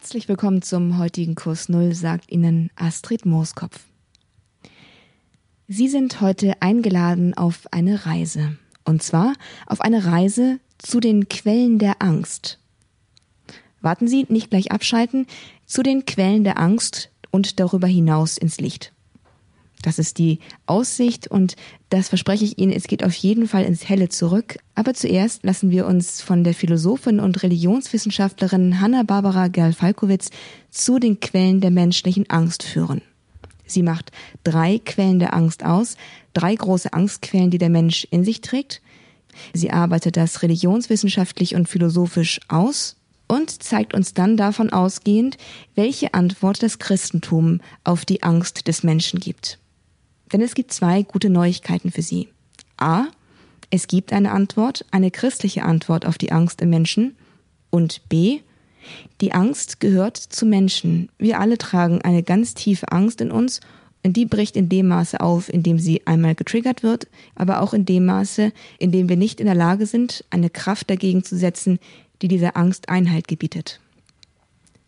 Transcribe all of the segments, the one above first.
Herzlich willkommen zum heutigen Kurs Null, sagt Ihnen Astrid Mooskopf. Sie sind heute eingeladen auf eine Reise. Und zwar auf eine Reise zu den Quellen der Angst. Warten Sie, nicht gleich abschalten, zu den Quellen der Angst und darüber hinaus ins Licht. Das ist die Aussicht und das verspreche ich Ihnen, es geht auf jeden Fall ins Helle zurück. Aber zuerst lassen wir uns von der Philosophin und Religionswissenschaftlerin Hanna-Barbara Gerl-Falkowitz zu den Quellen der menschlichen Angst führen. Sie macht drei Quellen der Angst aus, drei große Angstquellen, die der Mensch in sich trägt. Sie arbeitet das religionswissenschaftlich und philosophisch aus und zeigt uns dann davon ausgehend, welche Antwort das Christentum auf die Angst des Menschen gibt. Denn es gibt zwei gute Neuigkeiten für Sie. A. Es gibt eine Antwort, eine christliche Antwort auf die Angst im Menschen. Und B. Die Angst gehört zu Menschen. Wir alle tragen eine ganz tiefe Angst in uns und die bricht in dem Maße auf, in dem sie einmal getriggert wird, aber auch in dem Maße, in dem wir nicht in der Lage sind, eine Kraft dagegen zu setzen, die dieser Angst Einhalt gebietet.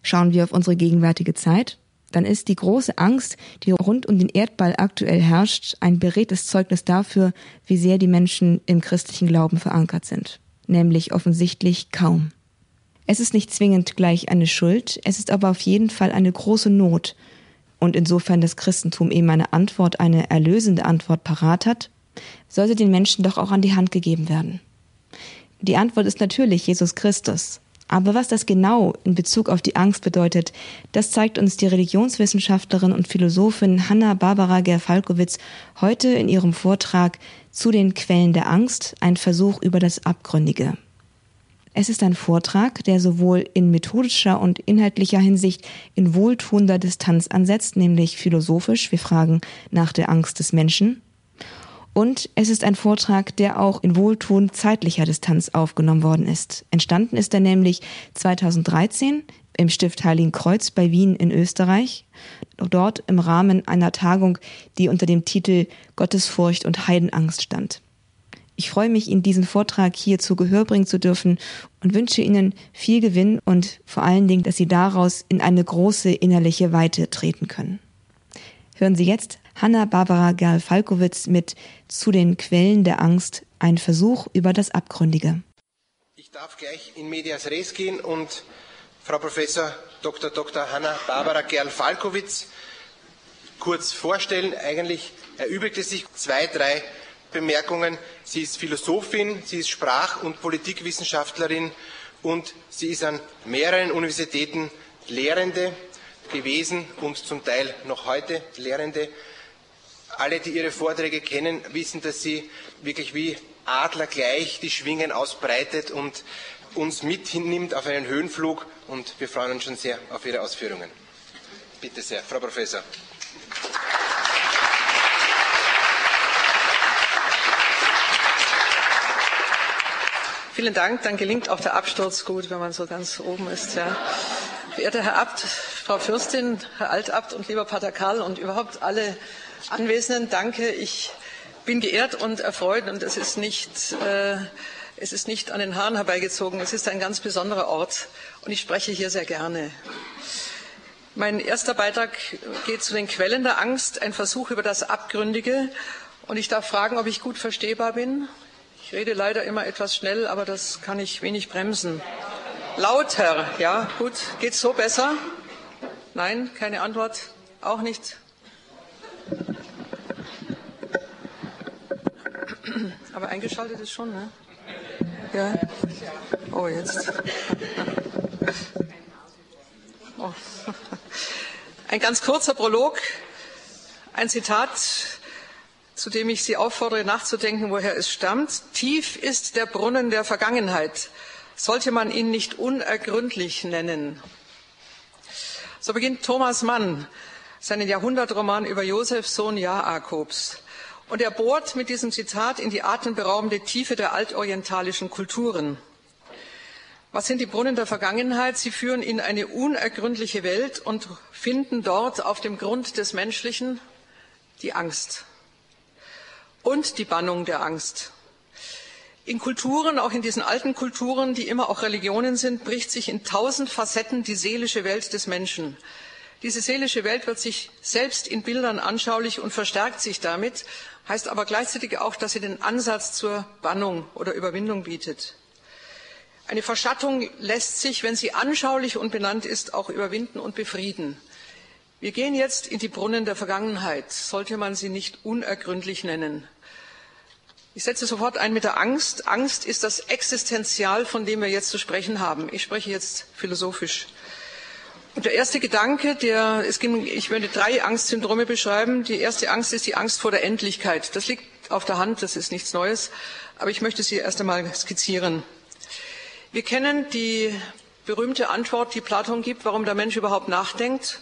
Schauen wir auf unsere gegenwärtige Zeit, dann ist die große Angst, die rund um den Erdball aktuell herrscht, ein beredtes Zeugnis dafür, wie sehr die Menschen im christlichen Glauben verankert sind. Nämlich offensichtlich kaum. Es ist nicht zwingend gleich eine Schuld, es ist aber auf jeden Fall eine große Not. Und insofern das Christentum eben eine Antwort, eine erlösende Antwort parat hat, sollte den Menschen doch auch an die Hand gegeben werden. Die Antwort ist natürlich Jesus Christus. Aber was das genau in Bezug auf die Angst bedeutet, das zeigt uns die Religionswissenschaftlerin und Philosophin Hanna Barbara Gerfalkowitz heute in ihrem Vortrag zu den Quellen der Angst, ein Versuch über das Abgründige. Es ist ein Vortrag, der sowohl in methodischer und inhaltlicher Hinsicht in wohltuender Distanz ansetzt, nämlich philosophisch, wir fragen nach der Angst des Menschen, und es ist ein Vortrag, der auch in wohltun zeitlicher Distanz aufgenommen worden ist. Entstanden ist er nämlich 2013 im Stift Heiligen Kreuz bei Wien in Österreich, dort im Rahmen einer Tagung, die unter dem Titel Gottesfurcht und Heidenangst stand. Ich freue mich, Ihnen diesen Vortrag hier zu Gehör bringen zu dürfen und wünsche Ihnen viel Gewinn und vor allen Dingen, dass Sie daraus in eine große innerliche Weite treten können. Hören Sie jetzt Hanna-Barbara Gerl-Falkowitz mit Zu den Quellen der Angst, ein Versuch über das Abgründige. Ich darf gleich in Medias Res gehen und Frau Professor Dr. Dr. Hanna-Barbara Gerl-Falkowitz kurz vorstellen. Eigentlich erübrigt es sich zwei, drei Bemerkungen. Sie ist Philosophin, sie ist Sprach- und Politikwissenschaftlerin und sie ist an mehreren Universitäten Lehrende gewesen und zum Teil noch heute Lehrende alle, die ihre Vorträge kennen, wissen, dass sie wirklich wie Adler gleich die Schwingen ausbreitet und uns mitnimmt auf einen Höhenflug und wir freuen uns schon sehr auf Ihre Ausführungen. Bitte sehr, Frau Professor. Vielen Dank. Dann gelingt auch der Absturz gut, wenn man so ganz oben ist. Ja. Verehrter Herr Abt, Frau Fürstin, Herr Altabt und lieber Pater Karl und überhaupt alle Anwesenden, danke. Ich bin geehrt und erfreut und es ist nicht, äh, es ist nicht an den Haaren herbeigezogen. Es ist ein ganz besonderer Ort und ich spreche hier sehr gerne. Mein erster Beitrag geht zu den Quellen der Angst, ein Versuch über das Abgründige. Und ich darf fragen, ob ich gut verstehbar bin. Ich rede leider immer etwas schnell, aber das kann ich wenig bremsen. Lauter, ja, gut. Geht's so besser? Nein, keine Antwort. Auch nicht. Aber eingeschaltet ist schon, ne? Ja. Oh, jetzt. Oh. Ein ganz kurzer Prolog, ein Zitat, zu dem ich Sie auffordere, nachzudenken, woher es stammt. Tief ist der Brunnen der Vergangenheit. Sollte man ihn nicht unergründlich nennen? So beginnt Thomas Mann seinen Jahrhundertroman über Josefs Sohn Jakobs. Und er bohrt mit diesem Zitat in die atemberaubende Tiefe der altorientalischen Kulturen. Was sind die Brunnen der Vergangenheit? Sie führen in eine unergründliche Welt und finden dort auf dem Grund des Menschlichen die Angst und die Bannung der Angst. In Kulturen, auch in diesen alten Kulturen, die immer auch Religionen sind, bricht sich in tausend Facetten die seelische Welt des Menschen. Diese seelische Welt wird sich selbst in Bildern anschaulich und verstärkt sich damit, heißt aber gleichzeitig auch, dass sie den Ansatz zur Bannung oder Überwindung bietet. Eine Verschattung lässt sich, wenn sie anschaulich und benannt ist, auch überwinden und befrieden. Wir gehen jetzt in die Brunnen der Vergangenheit, sollte man sie nicht unergründlich nennen. Ich setze sofort ein mit der Angst. Angst ist das Existenzial, von dem wir jetzt zu sprechen haben. Ich spreche jetzt philosophisch. Der erste Gedanke, der, es ging, ich würde drei Angstsyndrome beschreiben. Die erste Angst ist die Angst vor der Endlichkeit. Das liegt auf der Hand, das ist nichts Neues. Aber ich möchte sie erst einmal skizzieren. Wir kennen die berühmte Antwort, die Platon gibt, warum der Mensch überhaupt nachdenkt.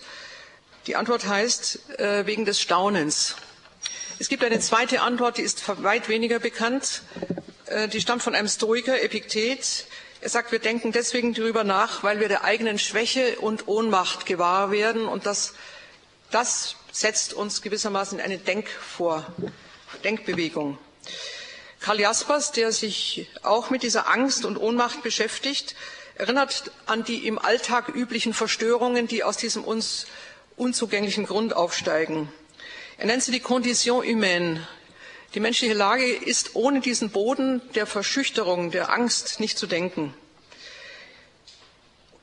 Die Antwort heißt, äh, wegen des Staunens. Es gibt eine zweite Antwort, die ist weit weniger bekannt. Äh, die stammt von einem Stoiker, Epiktet. Er sagt, wir denken deswegen darüber nach, weil wir der eigenen Schwäche und Ohnmacht gewahr werden und das, das setzt uns gewissermaßen in eine Denkvor, Denkbewegung. Karl Jaspers, der sich auch mit dieser Angst und Ohnmacht beschäftigt, erinnert an die im Alltag üblichen Verstörungen, die aus diesem uns unzugänglichen Grund aufsteigen. Er nennt sie die Condition humaine, die menschliche Lage ist ohne diesen Boden der Verschüchterung, der Angst nicht zu denken.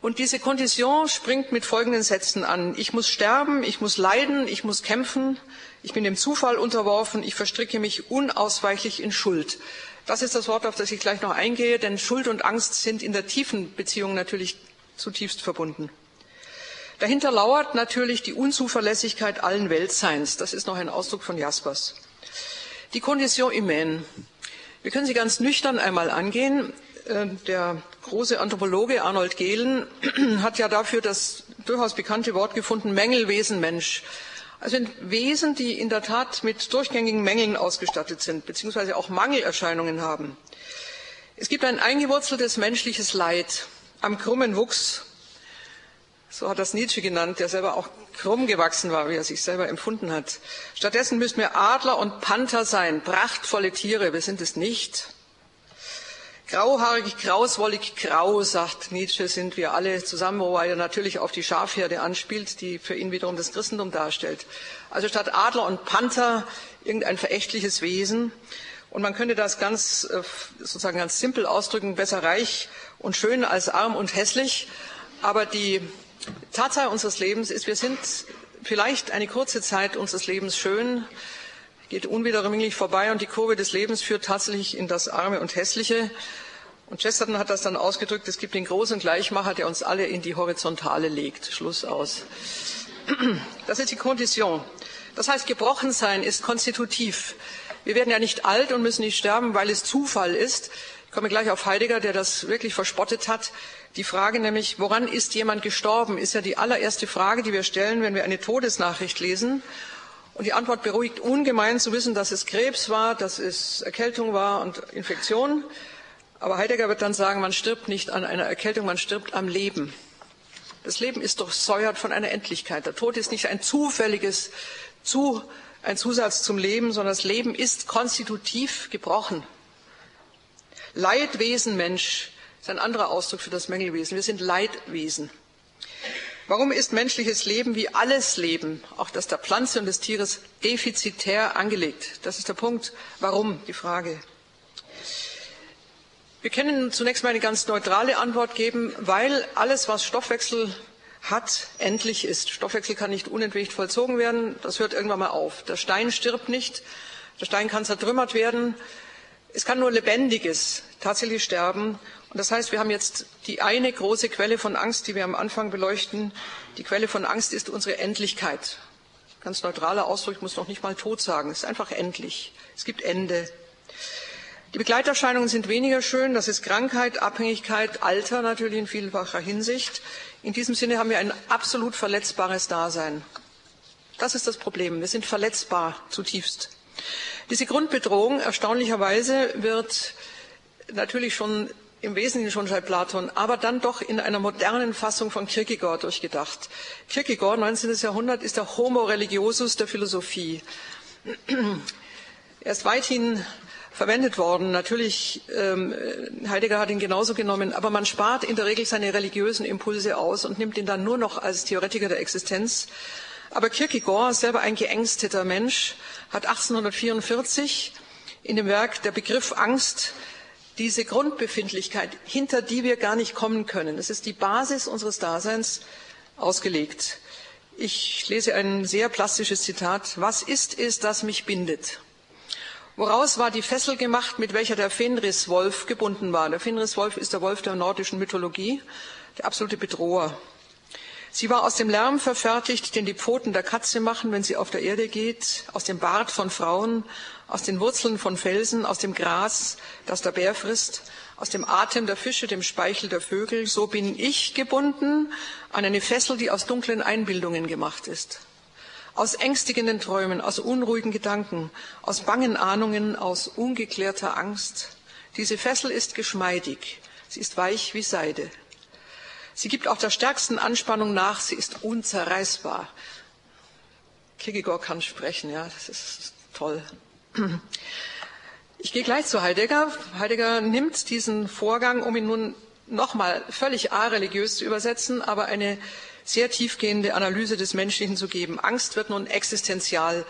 Und diese Kondition springt mit folgenden Sätzen an. Ich muss sterben, ich muss leiden, ich muss kämpfen, ich bin dem Zufall unterworfen, ich verstricke mich unausweichlich in Schuld. Das ist das Wort, auf das ich gleich noch eingehe, denn Schuld und Angst sind in der tiefen Beziehung natürlich zutiefst verbunden. Dahinter lauert natürlich die Unzuverlässigkeit allen Weltseins. Das ist noch ein Ausdruck von Jaspers. Die Condition humaine. Wir können sie ganz nüchtern einmal angehen. Äh, der große Anthropologe Arnold Gehlen hat ja dafür das durchaus bekannte Wort gefunden, Mängelwesen Mensch. Also Wesen, die in der Tat mit durchgängigen Mängeln ausgestattet sind, beziehungsweise auch Mangelerscheinungen haben. Es gibt ein eingewurzeltes menschliches Leid am krummen Wuchs, so hat das Nietzsche genannt, der selber auch krumm gewachsen war, wie er sich selber empfunden hat. Stattdessen müssten wir Adler und Panther sein, prachtvolle Tiere, wir sind es nicht. Grauhaarig, krauswollig, grau, sagt Nietzsche, sind wir alle zusammen, wobei er natürlich auf die Schafherde anspielt, die für ihn wiederum das Christentum darstellt. Also statt Adler und Panther irgendein verächtliches Wesen. Und man könnte das ganz, äh, sozusagen ganz simpel ausdrücken, besser reich und schön als arm und hässlich. Aber die Tatsache unseres Lebens ist, wir sind vielleicht eine kurze Zeit unseres Lebens schön, geht unwiederbringlich vorbei und die Kurve des Lebens führt tatsächlich in das Arme und Hässliche. Und Chesterton hat das dann ausgedrückt, es gibt den großen Gleichmacher, der uns alle in die Horizontale legt. Schluss aus. Das ist die Kondition. Das heißt, gebrochen sein ist konstitutiv. Wir werden ja nicht alt und müssen nicht sterben, weil es Zufall ist. Ich komme gleich auf Heidegger, der das wirklich verspottet hat. Die Frage nämlich, woran ist jemand gestorben, ist ja die allererste Frage, die wir stellen, wenn wir eine Todesnachricht lesen. Und die Antwort beruhigt ungemein zu wissen, dass es Krebs war, dass es Erkältung war und Infektion. Aber Heidegger wird dann sagen, man stirbt nicht an einer Erkältung, man stirbt am Leben. Das Leben ist durchsäuert von einer Endlichkeit. Der Tod ist nicht ein zufälliges, zu, ein Zusatz zum Leben, sondern das Leben ist konstitutiv gebrochen. Leidwesen Mensch ist ein anderer Ausdruck für das Mängelwesen. Wir sind Leidwesen. Warum ist menschliches Leben wie alles Leben, auch das der Pflanze und des Tieres, defizitär angelegt? Das ist der Punkt. Warum? Die Frage. Wir können zunächst mal eine ganz neutrale Antwort geben, weil alles, was Stoffwechsel hat, endlich ist. Stoffwechsel kann nicht unentwegt vollzogen werden. Das hört irgendwann mal auf. Der Stein stirbt nicht. Der Stein kann zertrümmert werden. Es kann nur Lebendiges tatsächlich sterben. Und das heißt, wir haben jetzt die eine große Quelle von Angst, die wir am Anfang beleuchten. Die Quelle von Angst ist unsere Endlichkeit. Ganz neutraler Ausdruck, ich muss noch nicht mal tot sagen. Es ist einfach endlich. Es gibt Ende. Die Begleiterscheinungen sind weniger schön. Das ist Krankheit, Abhängigkeit, Alter natürlich in vielfacher Hinsicht. In diesem Sinne haben wir ein absolut verletzbares Dasein. Das ist das Problem. Wir sind verletzbar zutiefst. Diese Grundbedrohung, erstaunlicherweise, wird natürlich schon im Wesentlichen schon seit Platon, aber dann doch in einer modernen Fassung von Kierkegaard durchgedacht. Kierkegaard, 19. Jahrhundert, ist der Homo religiosus der Philosophie. Er ist weithin verwendet worden. Natürlich, ähm, Heidegger hat ihn genauso genommen, aber man spart in der Regel seine religiösen Impulse aus und nimmt ihn dann nur noch als Theoretiker der Existenz. Aber Kierkegaard, selber ein geängsteter Mensch, hat 1844 in dem Werk Der Begriff Angst diese Grundbefindlichkeit, hinter die wir gar nicht kommen können. Es ist die Basis unseres Daseins ausgelegt. Ich lese ein sehr plastisches Zitat. Was ist es, das mich bindet? Woraus war die Fessel gemacht, mit welcher der Fenriswolf gebunden war? Der Fenriswolf ist der Wolf der nordischen Mythologie, der absolute Bedroher. Sie war aus dem Lärm verfertigt, den die Pfoten der Katze machen, wenn sie auf der Erde geht, aus dem Bart von Frauen, aus den Wurzeln von Felsen, aus dem Gras, das der Bär frisst, aus dem Atem der Fische, dem Speichel der Vögel. So bin ich gebunden an eine Fessel, die aus dunklen Einbildungen gemacht ist. Aus ängstigenden Träumen, aus unruhigen Gedanken, aus bangen Ahnungen, aus ungeklärter Angst. Diese Fessel ist geschmeidig, sie ist weich wie Seide. Sie gibt auch der stärksten Anspannung nach, sie ist unzerreißbar. Kierkegaard kann sprechen, ja, das ist toll. Ich gehe gleich zu Heidegger. Heidegger nimmt diesen Vorgang, um ihn nun nochmal völlig areligiös zu übersetzen, aber eine sehr tiefgehende Analyse des Menschlichen zu geben. Angst wird nun existenzial.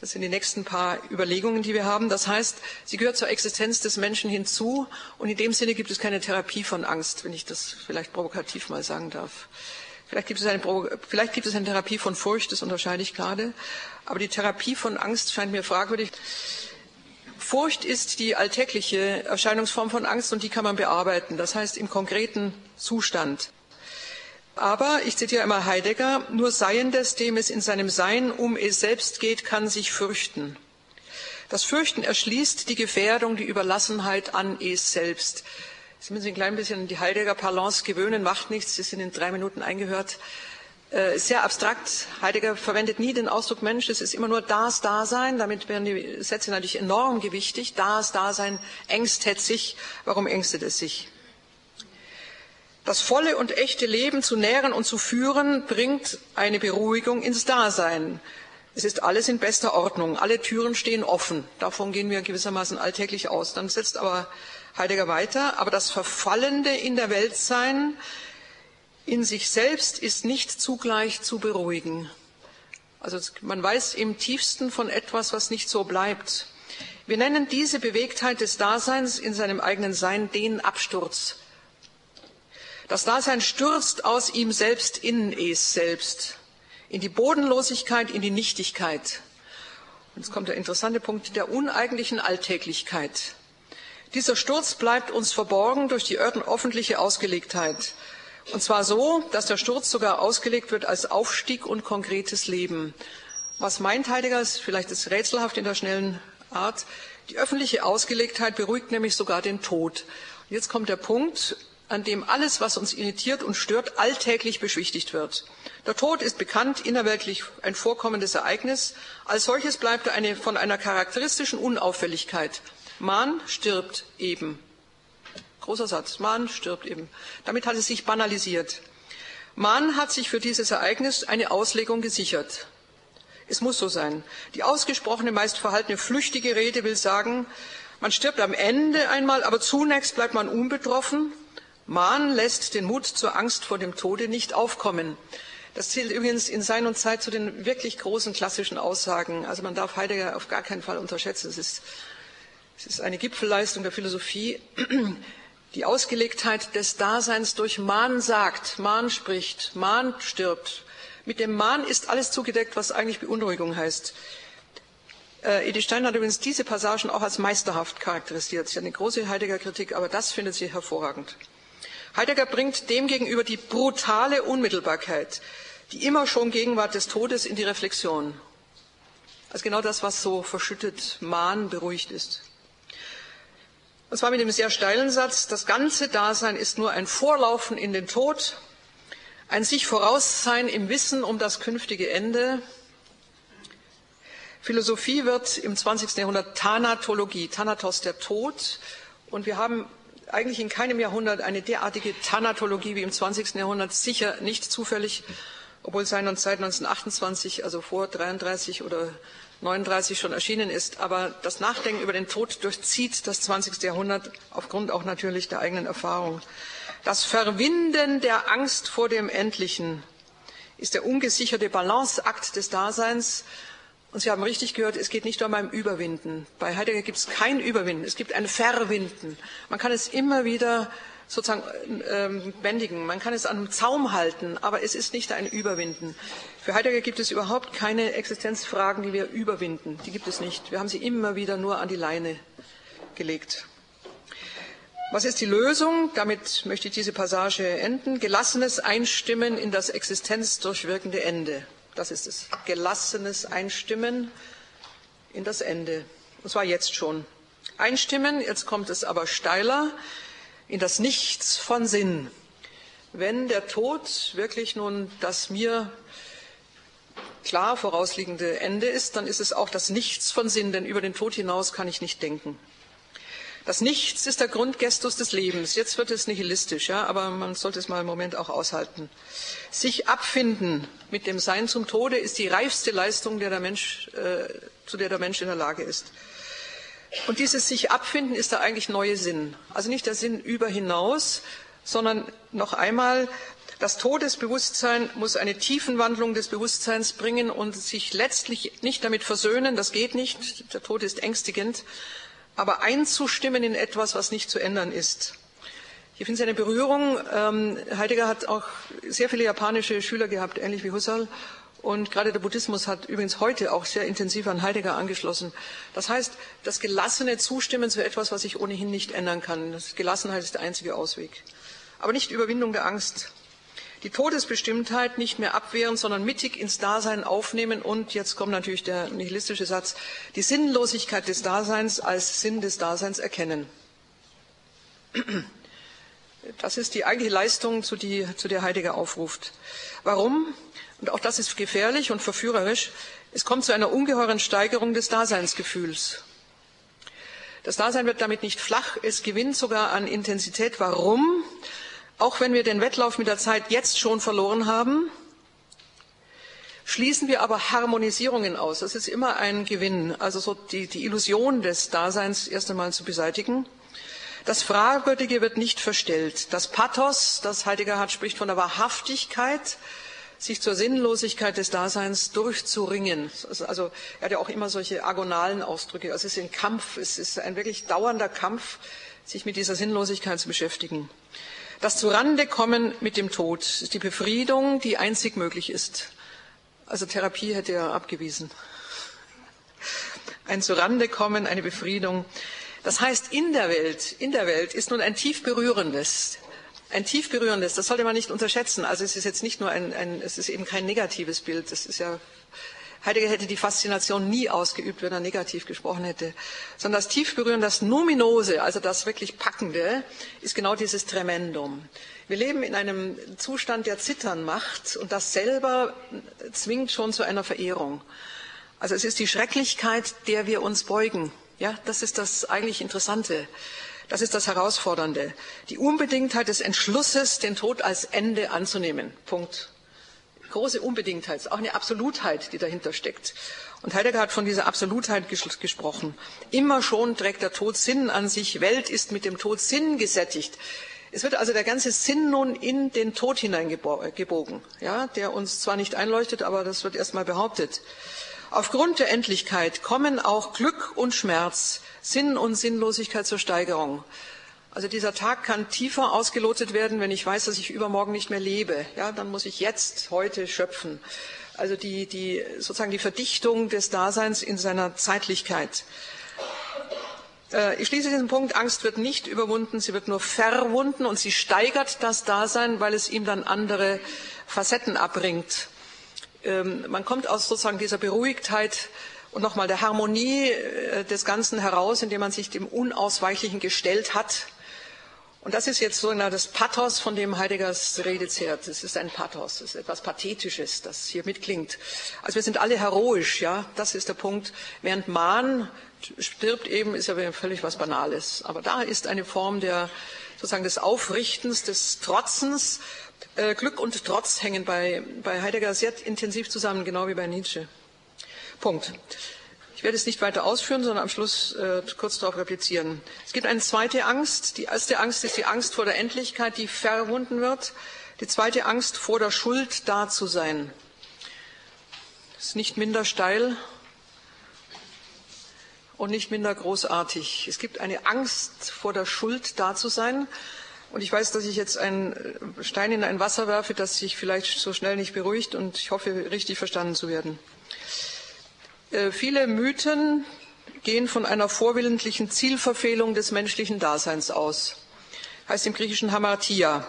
Das sind die nächsten paar Überlegungen, die wir haben. Das heißt, sie gehört zur Existenz des Menschen hinzu. Und in dem Sinne gibt es keine Therapie von Angst, wenn ich das vielleicht provokativ mal sagen darf. Vielleicht gibt es eine, vielleicht gibt es eine Therapie von Furcht, das unterscheide ich gerade. Aber die Therapie von Angst scheint mir fragwürdig. Furcht ist die alltägliche Erscheinungsform von Angst und die kann man bearbeiten. Das heißt im konkreten Zustand. Aber, ich zitiere einmal Heidegger, nur Seiendes, dem es in seinem Sein um es selbst geht, kann sich fürchten. Das Fürchten erschließt die Gefährdung, die Überlassenheit an es selbst. Sie müssen sich ein klein bisschen an die Heidegger Parlance gewöhnen, macht nichts, Sie sind in drei Minuten eingehört. Äh, sehr abstrakt. Heidegger verwendet nie den Ausdruck Mensch, es ist immer nur das Dasein. Damit werden die Sätze natürlich enorm gewichtig. Das Dasein ängstet sich. Warum ängstet es sich? Das volle und echte Leben zu nähren und zu führen, bringt eine Beruhigung ins Dasein. Es ist alles in bester Ordnung. Alle Türen stehen offen. Davon gehen wir gewissermaßen alltäglich aus. Dann setzt aber Heidegger weiter. Aber das Verfallende in der Welt sein in sich selbst ist nicht zugleich zu beruhigen. Also man weiß im tiefsten von etwas, was nicht so bleibt. Wir nennen diese Bewegtheit des Daseins in seinem eigenen Sein den Absturz. Das Dasein stürzt aus ihm selbst in es selbst, in die Bodenlosigkeit, in die Nichtigkeit. Und jetzt kommt der interessante Punkt der uneigentlichen Alltäglichkeit. Dieser Sturz bleibt uns verborgen durch die öffentliche Ausgelegtheit. Und zwar so, dass der Sturz sogar ausgelegt wird als Aufstieg und konkretes Leben. Was meint Heidegger, ist vielleicht ist rätselhaft in der schnellen Art. Die öffentliche Ausgelegtheit beruhigt nämlich sogar den Tod. Und jetzt kommt der Punkt, an dem alles, was uns irritiert und stört, alltäglich beschwichtigt wird. Der Tod ist bekannt, innerweltlich ein vorkommendes Ereignis. Als solches bleibt er eine, von einer charakteristischen Unauffälligkeit. Man stirbt eben. Großer Satz. Man stirbt eben. Damit hat es sich banalisiert. Man hat sich für dieses Ereignis eine Auslegung gesichert. Es muss so sein. Die ausgesprochene, meist verhaltene, flüchtige Rede will sagen, man stirbt am Ende einmal, aber zunächst bleibt man unbetroffen Mahn lässt den Mut zur Angst vor dem Tode nicht aufkommen. Das zählt übrigens in Sein und Zeit zu den wirklich großen klassischen Aussagen. Also man darf Heidegger auf gar keinen Fall unterschätzen. Es ist, es ist eine Gipfelleistung der Philosophie. Die Ausgelegtheit des Daseins durch Mahn sagt, Mahn spricht, Mahn stirbt. Mit dem Mahn ist alles zugedeckt, was eigentlich Beunruhigung heißt. Äh, Edith Stein hat übrigens diese Passagen auch als meisterhaft charakterisiert. Sie hat eine große Heidegger-Kritik, aber das findet sie hervorragend. Heidegger bringt demgegenüber die brutale Unmittelbarkeit, die immer schon Gegenwart des Todes in die Reflexion. Also genau das, was so verschüttet, mahn, beruhigt ist. Und zwar mit dem sehr steilen Satz, das ganze Dasein ist nur ein Vorlaufen in den Tod, ein sich voraussein im Wissen um das künftige Ende. Philosophie wird im 20. Jahrhundert Thanatologie, Thanatos der Tod. Und wir haben eigentlich in keinem Jahrhundert eine derartige Thanatologie wie im 20. Jahrhundert, sicher nicht zufällig. obwohl sein und seit 1928, also vor 33 oder 39 schon erschienen ist. Aber das Nachdenken über den Tod durchzieht das 20. Jahrhundert aufgrund auch natürlich der eigenen Erfahrung. Das Verwinden der Angst vor dem Endlichen ist der ungesicherte Balanceakt des Daseins. Und Sie haben richtig gehört, es geht nicht nur um Überwinden. Bei Heidegger gibt es kein Überwinden, es gibt ein Verwinden. Man kann es immer wieder sozusagen ähm, bändigen. Man kann es an einem Zaum halten, aber es ist nicht ein Überwinden. Für Heidegger gibt es überhaupt keine Existenzfragen, die wir überwinden. Die gibt es nicht. Wir haben sie immer wieder nur an die Leine gelegt. Was ist die Lösung? Damit möchte ich diese Passage enden. Gelassenes Einstimmen in das existenzdurchwirkende Ende. Das ist es. Gelassenes Einstimmen in das Ende. Und zwar jetzt schon. Einstimmen, jetzt kommt es aber steiler in das Nichts von Sinn. Wenn der Tod wirklich nun das mir klar vorausliegende Ende ist, dann ist es auch das Nichts von Sinn, denn über den Tod hinaus kann ich nicht denken. Das Nichts ist der Grundgestus des Lebens. Jetzt wird es nihilistisch, ja, aber man sollte es mal einen Moment auch aushalten. Sich abfinden mit dem Sein zum Tode ist die reifste Leistung, der der Mensch, äh, zu der der Mensch in der Lage ist. Und dieses sich abfinden ist der eigentlich neue Sinn. Also nicht der Sinn über hinaus, sondern noch einmal, das Todesbewusstsein muss eine Tiefenwandlung des Bewusstseins bringen und sich letztlich nicht damit versöhnen, das geht nicht, der Tod ist ängstigend, aber einzustimmen in etwas, was nicht zu ändern ist. Hier finden Sie eine Berührung. Ähm, Heidegger hat auch sehr viele japanische Schüler gehabt, ähnlich wie Husserl. Und gerade der Buddhismus hat übrigens heute auch sehr intensiv an Heidegger angeschlossen. Das heißt, das gelassene Zustimmen zu etwas, was ich ohnehin nicht ändern kann. Das Gelassenheit ist der einzige Ausweg. Aber nicht Überwindung der Angst. Die Todesbestimmtheit nicht mehr abwehren, sondern mittig ins Dasein aufnehmen und, jetzt kommt natürlich der nihilistische Satz, die Sinnlosigkeit des Daseins als Sinn des Daseins erkennen. Das ist die eigentliche Leistung, zu, die, zu der Heidegger aufruft. Warum? Und auch das ist gefährlich und verführerisch, es kommt zu einer ungeheuren Steigerung des Daseinsgefühls. Das Dasein wird damit nicht flach, es gewinnt sogar an Intensität. Warum? Auch wenn wir den Wettlauf mit der Zeit jetzt schon verloren haben, schließen wir aber Harmonisierungen aus. Das ist immer ein Gewinn, also so die, die Illusion des Daseins erst einmal zu beseitigen. Das Fragwürdige wird nicht verstellt. Das Pathos, das Heidegger hat, spricht von der Wahrhaftigkeit sich zur Sinnlosigkeit des Daseins durchzuringen. Also er hat ja auch immer solche agonalen Ausdrücke. Also es ist ein Kampf, es ist ein wirklich dauernder Kampf, sich mit dieser Sinnlosigkeit zu beschäftigen. Das Zurandekommen mit dem Tod ist die Befriedung, die einzig möglich ist. Also Therapie hätte er abgewiesen. Ein Zurandekommen, eine Befriedung. Das heißt, in der Welt, in der Welt ist nun ein tief berührendes, ein tief berührendes, das sollte man nicht unterschätzen. Also es ist jetzt nicht nur ein, ein es ist eben kein negatives Bild. Das ist ja, Heidegger hätte die Faszination nie ausgeübt, wenn er negativ gesprochen hätte. Sondern das tief berührende, das Numinose, also das wirklich Packende, ist genau dieses Tremendum. Wir leben in einem Zustand, der Zittern macht und das selber zwingt schon zu einer Verehrung. Also es ist die Schrecklichkeit, der wir uns beugen. Ja, das ist das eigentlich Interessante. Das ist das Herausfordernde. Die Unbedingtheit des Entschlusses, den Tod als Ende anzunehmen. Punkt. Große Unbedingtheit, auch eine Absolutheit, die dahinter steckt. Und Heidegger hat von dieser Absolutheit ges gesprochen. Immer schon trägt der Tod Sinn an sich. Welt ist mit dem Tod Sinn gesättigt. Es wird also der ganze Sinn nun in den Tod hineingebogen, ja, der uns zwar nicht einleuchtet, aber das wird erstmal behauptet. Aufgrund der Endlichkeit kommen auch Glück und Schmerz, Sinn und Sinnlosigkeit zur Steigerung. Also dieser Tag kann tiefer ausgelotet werden, wenn ich weiß, dass ich übermorgen nicht mehr lebe. Ja, dann muss ich jetzt, heute schöpfen. Also die, die, sozusagen die Verdichtung des Daseins in seiner Zeitlichkeit. Äh, ich schließe diesen Punkt. Angst wird nicht überwunden, sie wird nur verwunden und sie steigert das Dasein, weil es ihm dann andere Facetten abbringt. Ähm, man kommt aus sozusagen dieser Beruhigtheit und nochmal der Harmonie äh, des Ganzen heraus, indem man sich dem Unausweichlichen gestellt hat. Und das ist jetzt so das Pathos, von dem Heideggers Rede zehrt. Es ist ein Pathos, es ist etwas Pathetisches, das hier mitklingt. Also wir sind alle heroisch, ja, das ist der Punkt. Während Mahn stirbt eben, ist ja völlig was Banales. Aber da ist eine Form der, sozusagen des Aufrichtens, des Trotzens, Glück und Trotz hängen bei, bei Heidegger sehr intensiv zusammen, genau wie bei Nietzsche. Punkt. Ich werde es nicht weiter ausführen, sondern am Schluss äh, kurz darauf replizieren. Es gibt eine zweite Angst. Die erste Angst ist die Angst vor der Endlichkeit, die verwunden wird. Die zweite Angst vor der Schuld, da zu sein. Das ist nicht minder steil und nicht minder großartig. Es gibt eine Angst vor der Schuld, da zu sein. Und ich weiß, dass ich jetzt einen äh, Stein in ein Wasser werfe, das sich vielleicht so schnell nicht beruhigt und ich hoffe, richtig verstanden zu werden. Äh, viele Mythen gehen von einer vorwillentlichen Zielverfehlung des menschlichen Daseins aus. Heißt im Griechischen Hamartia.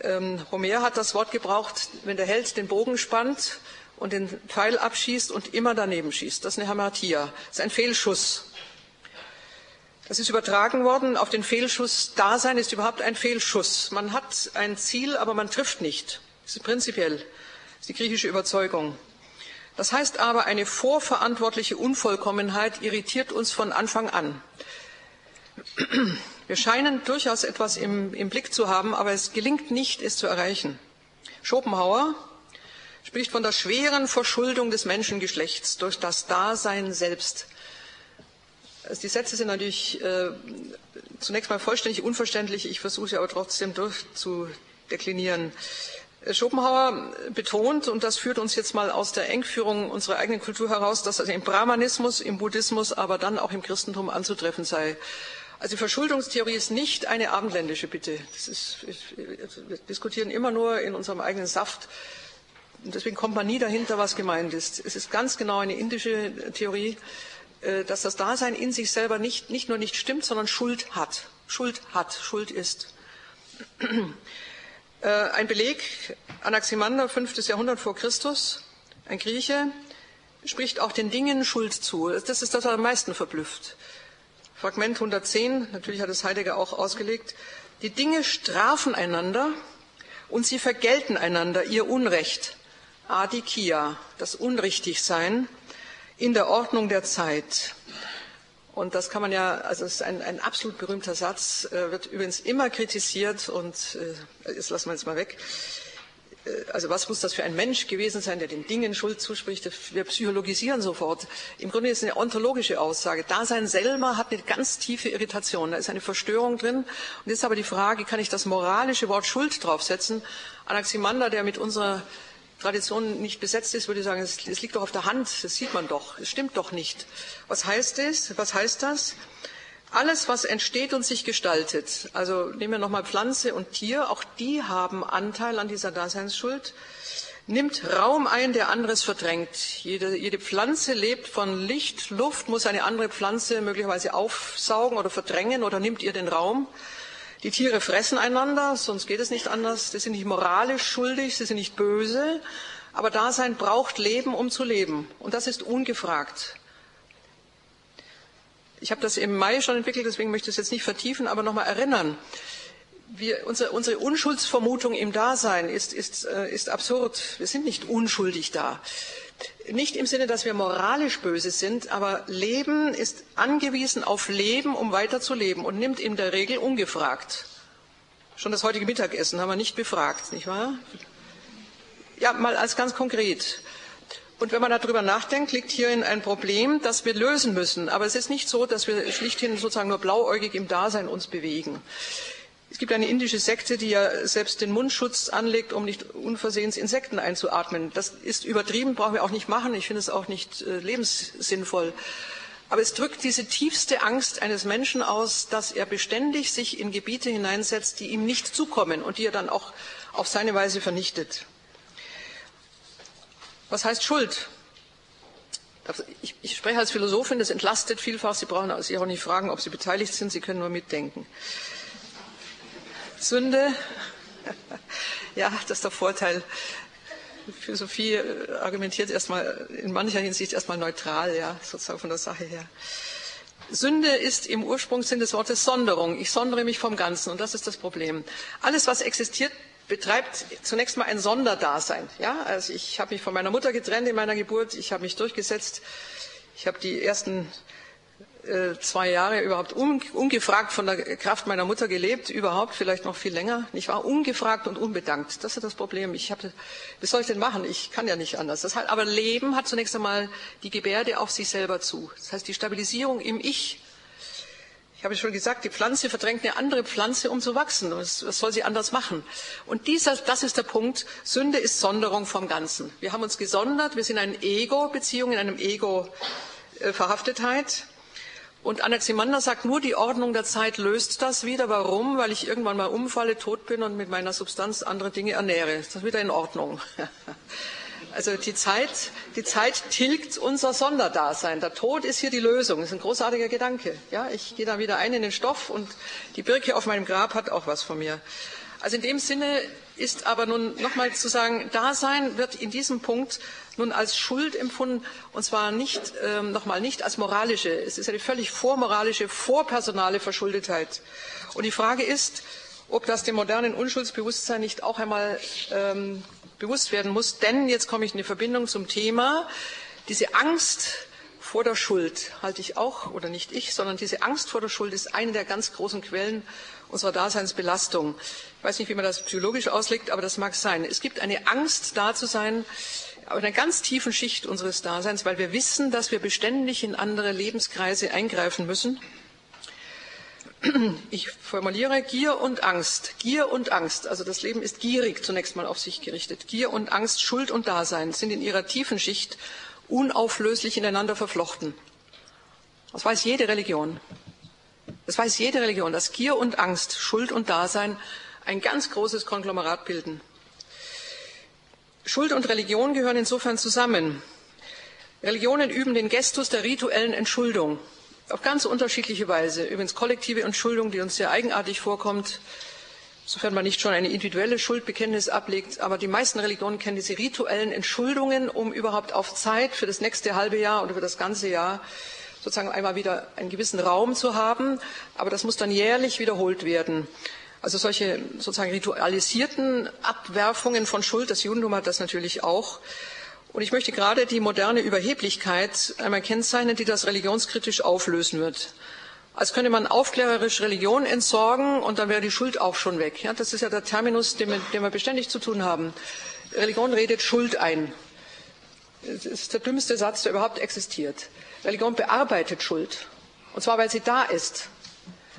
Ähm, Homer hat das Wort gebraucht, wenn der Held den Bogen spannt und den Pfeil abschießt und immer daneben schießt. Das ist eine Hamartia. Das ist ein Fehlschuss. Das ist übertragen worden auf den Fehlschuss. Dasein ist überhaupt ein Fehlschuss. Man hat ein Ziel, aber man trifft nicht. Das ist prinzipiell. Das ist die griechische Überzeugung. Das heißt aber, eine vorverantwortliche Unvollkommenheit irritiert uns von Anfang an. Wir scheinen durchaus etwas im, im Blick zu haben, aber es gelingt nicht, es zu erreichen. Schopenhauer spricht von der schweren Verschuldung des Menschengeschlechts durch das Dasein selbst. Also die Sätze sind natürlich äh, zunächst mal vollständig unverständlich, ich versuche sie aber trotzdem durchzudeklinieren. Schopenhauer betont, und das führt uns jetzt mal aus der Engführung unserer eigenen Kultur heraus, dass also im Brahmanismus, im Buddhismus, aber dann auch im Christentum anzutreffen sei. Also die Verschuldungstheorie ist nicht eine abendländische Bitte. Das ist, wir diskutieren immer nur in unserem eigenen Saft. Und deswegen kommt man nie dahinter, was gemeint ist. Es ist ganz genau eine indische Theorie, äh, dass das Dasein in sich selber nicht, nicht nur nicht stimmt, sondern Schuld hat. Schuld hat, Schuld ist. Äh, ein Beleg, Anaximander, fünftes Jahrhundert vor Christus, ein Grieche, spricht auch den Dingen Schuld zu. Das ist das, was am meisten verblüfft. Fragment 110, natürlich hat es Heidegger auch ausgelegt, die Dinge strafen einander und sie vergelten einander ihr Unrecht. Adikia, das Unrichtigsein in der Ordnung der Zeit. Und das kann man ja, also es ist ein, ein absolut berühmter Satz, äh, wird übrigens immer kritisiert und äh, jetzt lassen wir jetzt mal weg. Äh, also was muss das für ein Mensch gewesen sein, der den Dingen Schuld zuspricht? Wir psychologisieren sofort. Im Grunde ist es eine ontologische Aussage. Dasein selber hat eine ganz tiefe Irritation. Da ist eine Verstörung drin. Und jetzt aber die Frage, kann ich das moralische Wort Schuld draufsetzen? Anaximander, der mit unserer Tradition nicht besetzt ist, würde ich sagen, es, es liegt doch auf der Hand, das sieht man doch, es stimmt doch nicht. Was heißt es? Was heißt das? Alles, was entsteht und sich gestaltet, also nehmen wir nochmal Pflanze und Tier, auch die haben Anteil an dieser Daseinsschuld, nimmt Raum ein, der anderes verdrängt. Jede, jede Pflanze lebt von Licht, Luft, muss eine andere Pflanze möglicherweise aufsaugen oder verdrängen oder nimmt ihr den Raum. Die Tiere fressen einander, sonst geht es nicht anders. Sie sind nicht moralisch schuldig, sie sind nicht böse, aber Dasein braucht Leben, um zu leben. Und das ist ungefragt. Ich habe das im Mai schon entwickelt, deswegen möchte ich es jetzt nicht vertiefen, aber nochmal erinnern. Wir, unsere, unsere, Unschuldsvermutung im Dasein ist, ist, äh, ist absurd. Wir sind nicht unschuldig da. Nicht im Sinne, dass wir moralisch böse sind, aber Leben ist angewiesen auf Leben, um weiterzuleben und nimmt in der Regel ungefragt. Schon das heutige Mittagessen haben wir nicht befragt, nicht wahr? Ja, mal als ganz konkret. Und wenn man darüber nachdenkt, liegt hierin ein Problem, das wir lösen müssen. Aber es ist nicht so, dass wir schlichthin sozusagen nur blauäugig im Dasein uns bewegen. Es gibt eine indische Sekte, die ja selbst den Mundschutz anlegt, um nicht unversehens Insekten einzuatmen. Das ist übertrieben, brauchen wir auch nicht machen. Ich finde es auch nicht äh, lebenssinnvoll. Aber es drückt diese tiefste Angst eines Menschen aus, dass er beständig sich in Gebiete hineinsetzt, die ihm nicht zukommen und die er dann auch auf seine Weise vernichtet. Was heißt Schuld? Ich, ich spreche als Philosophin, das entlastet vielfach. Sie brauchen sich auch nicht fragen, ob Sie beteiligt sind, Sie können nur mitdenken. Sünde, ja, das ist der Vorteil. Philosophie äh, argumentiert erstmal in mancher Hinsicht erstmal neutral, ja, sozusagen von der Sache her. Sünde ist im Ursprungssinn des Wortes Sonderung. Ich sondere mich vom Ganzen und das ist das Problem. Alles, was existiert, betreibt zunächst mal ein Sonderdasein. Ja, also ich habe mich von meiner Mutter getrennt in meiner Geburt, ich habe mich durchgesetzt, ich habe die ersten äh, zwei Jahre überhaupt un, ungefragt von der Kraft meiner Mutter gelebt, überhaupt vielleicht noch viel länger. Ich war ungefragt und unbedankt. Das ist das Problem. Ich habe, was soll ich denn machen? Ich kann ja nicht anders. Das heißt, aber Leben hat zunächst einmal die Gebärde auf sich selber zu. Das heißt, die Stabilisierung im Ich ich habe schon gesagt, die Pflanze verdrängt eine andere Pflanze, um zu wachsen. Was, was soll sie anders machen? Und dieser, das ist der Punkt. Sünde ist Sonderung vom Ganzen. Wir haben uns gesondert. Wir sind eine Ego-Beziehung, in einem Ego-Verhaftetheit. Und Anaximander sagt, nur die Ordnung der Zeit löst das wieder. Warum? Weil ich irgendwann mal umfalle, tot bin und mit meiner Substanz andere Dinge ernähre. Das ist wieder in Ordnung. Also die Zeit, die Zeit tilgt unser Sonderdasein. Der Tod ist hier die Lösung. Das ist ein großartiger Gedanke. Ja, ich gehe da wieder ein in den Stoff und die Birke auf meinem Grab hat auch was von mir. Also in dem Sinne ist aber nun nochmal zu sagen, Dasein wird in diesem Punkt nun als Schuld empfunden und zwar nicht ähm, nochmal nicht als moralische. Es ist eine völlig vormoralische, vorpersonale Verschuldetheit. Und die Frage ist, ob das dem modernen Unschuldsbewusstsein nicht auch einmal ähm, bewusst werden muss. Denn jetzt komme ich in die Verbindung zum Thema, diese Angst vor der Schuld halte ich auch, oder nicht ich, sondern diese Angst vor der Schuld ist eine der ganz großen Quellen unserer Daseinsbelastung. Ich weiß nicht, wie man das psychologisch auslegt, aber das mag sein. Es gibt eine Angst, da zu sein, auf einer ganz tiefen Schicht unseres Daseins, weil wir wissen, dass wir beständig in andere Lebenskreise eingreifen müssen ich formuliere Gier und Angst. Gier und Angst. Also das Leben ist gierig zunächst mal auf sich gerichtet. Gier und Angst, Schuld und Dasein sind in ihrer tiefen Schicht unauflöslich ineinander verflochten. Das weiß jede Religion. Das weiß jede Religion, dass Gier und Angst, Schuld und Dasein ein ganz großes Konglomerat bilden. Schuld und Religion gehören insofern zusammen. Religionen üben den Gestus der rituellen Entschuldung auf ganz unterschiedliche Weise. Übrigens kollektive Entschuldung, die uns sehr eigenartig vorkommt, sofern man nicht schon eine individuelle Schuldbekenntnis ablegt. Aber die meisten Religionen kennen diese rituellen Entschuldungen, um überhaupt auf Zeit für das nächste halbe Jahr oder für das ganze Jahr sozusagen einmal wieder einen gewissen Raum zu haben. Aber das muss dann jährlich wiederholt werden. Also solche sozusagen ritualisierten Abwerfungen von Schuld, das Judentum hat das natürlich auch, und ich möchte gerade die moderne Überheblichkeit einmal kennzeichnen, die das religionskritisch auflösen wird. Als könnte man aufklärerisch Religion entsorgen und dann wäre die Schuld auch schon weg. Ja, das ist ja der Terminus, den wir, den wir beständig zu tun haben. Religion redet Schuld ein. Das ist der dümmste Satz, der überhaupt existiert. Religion bearbeitet Schuld. Und zwar, weil sie da ist.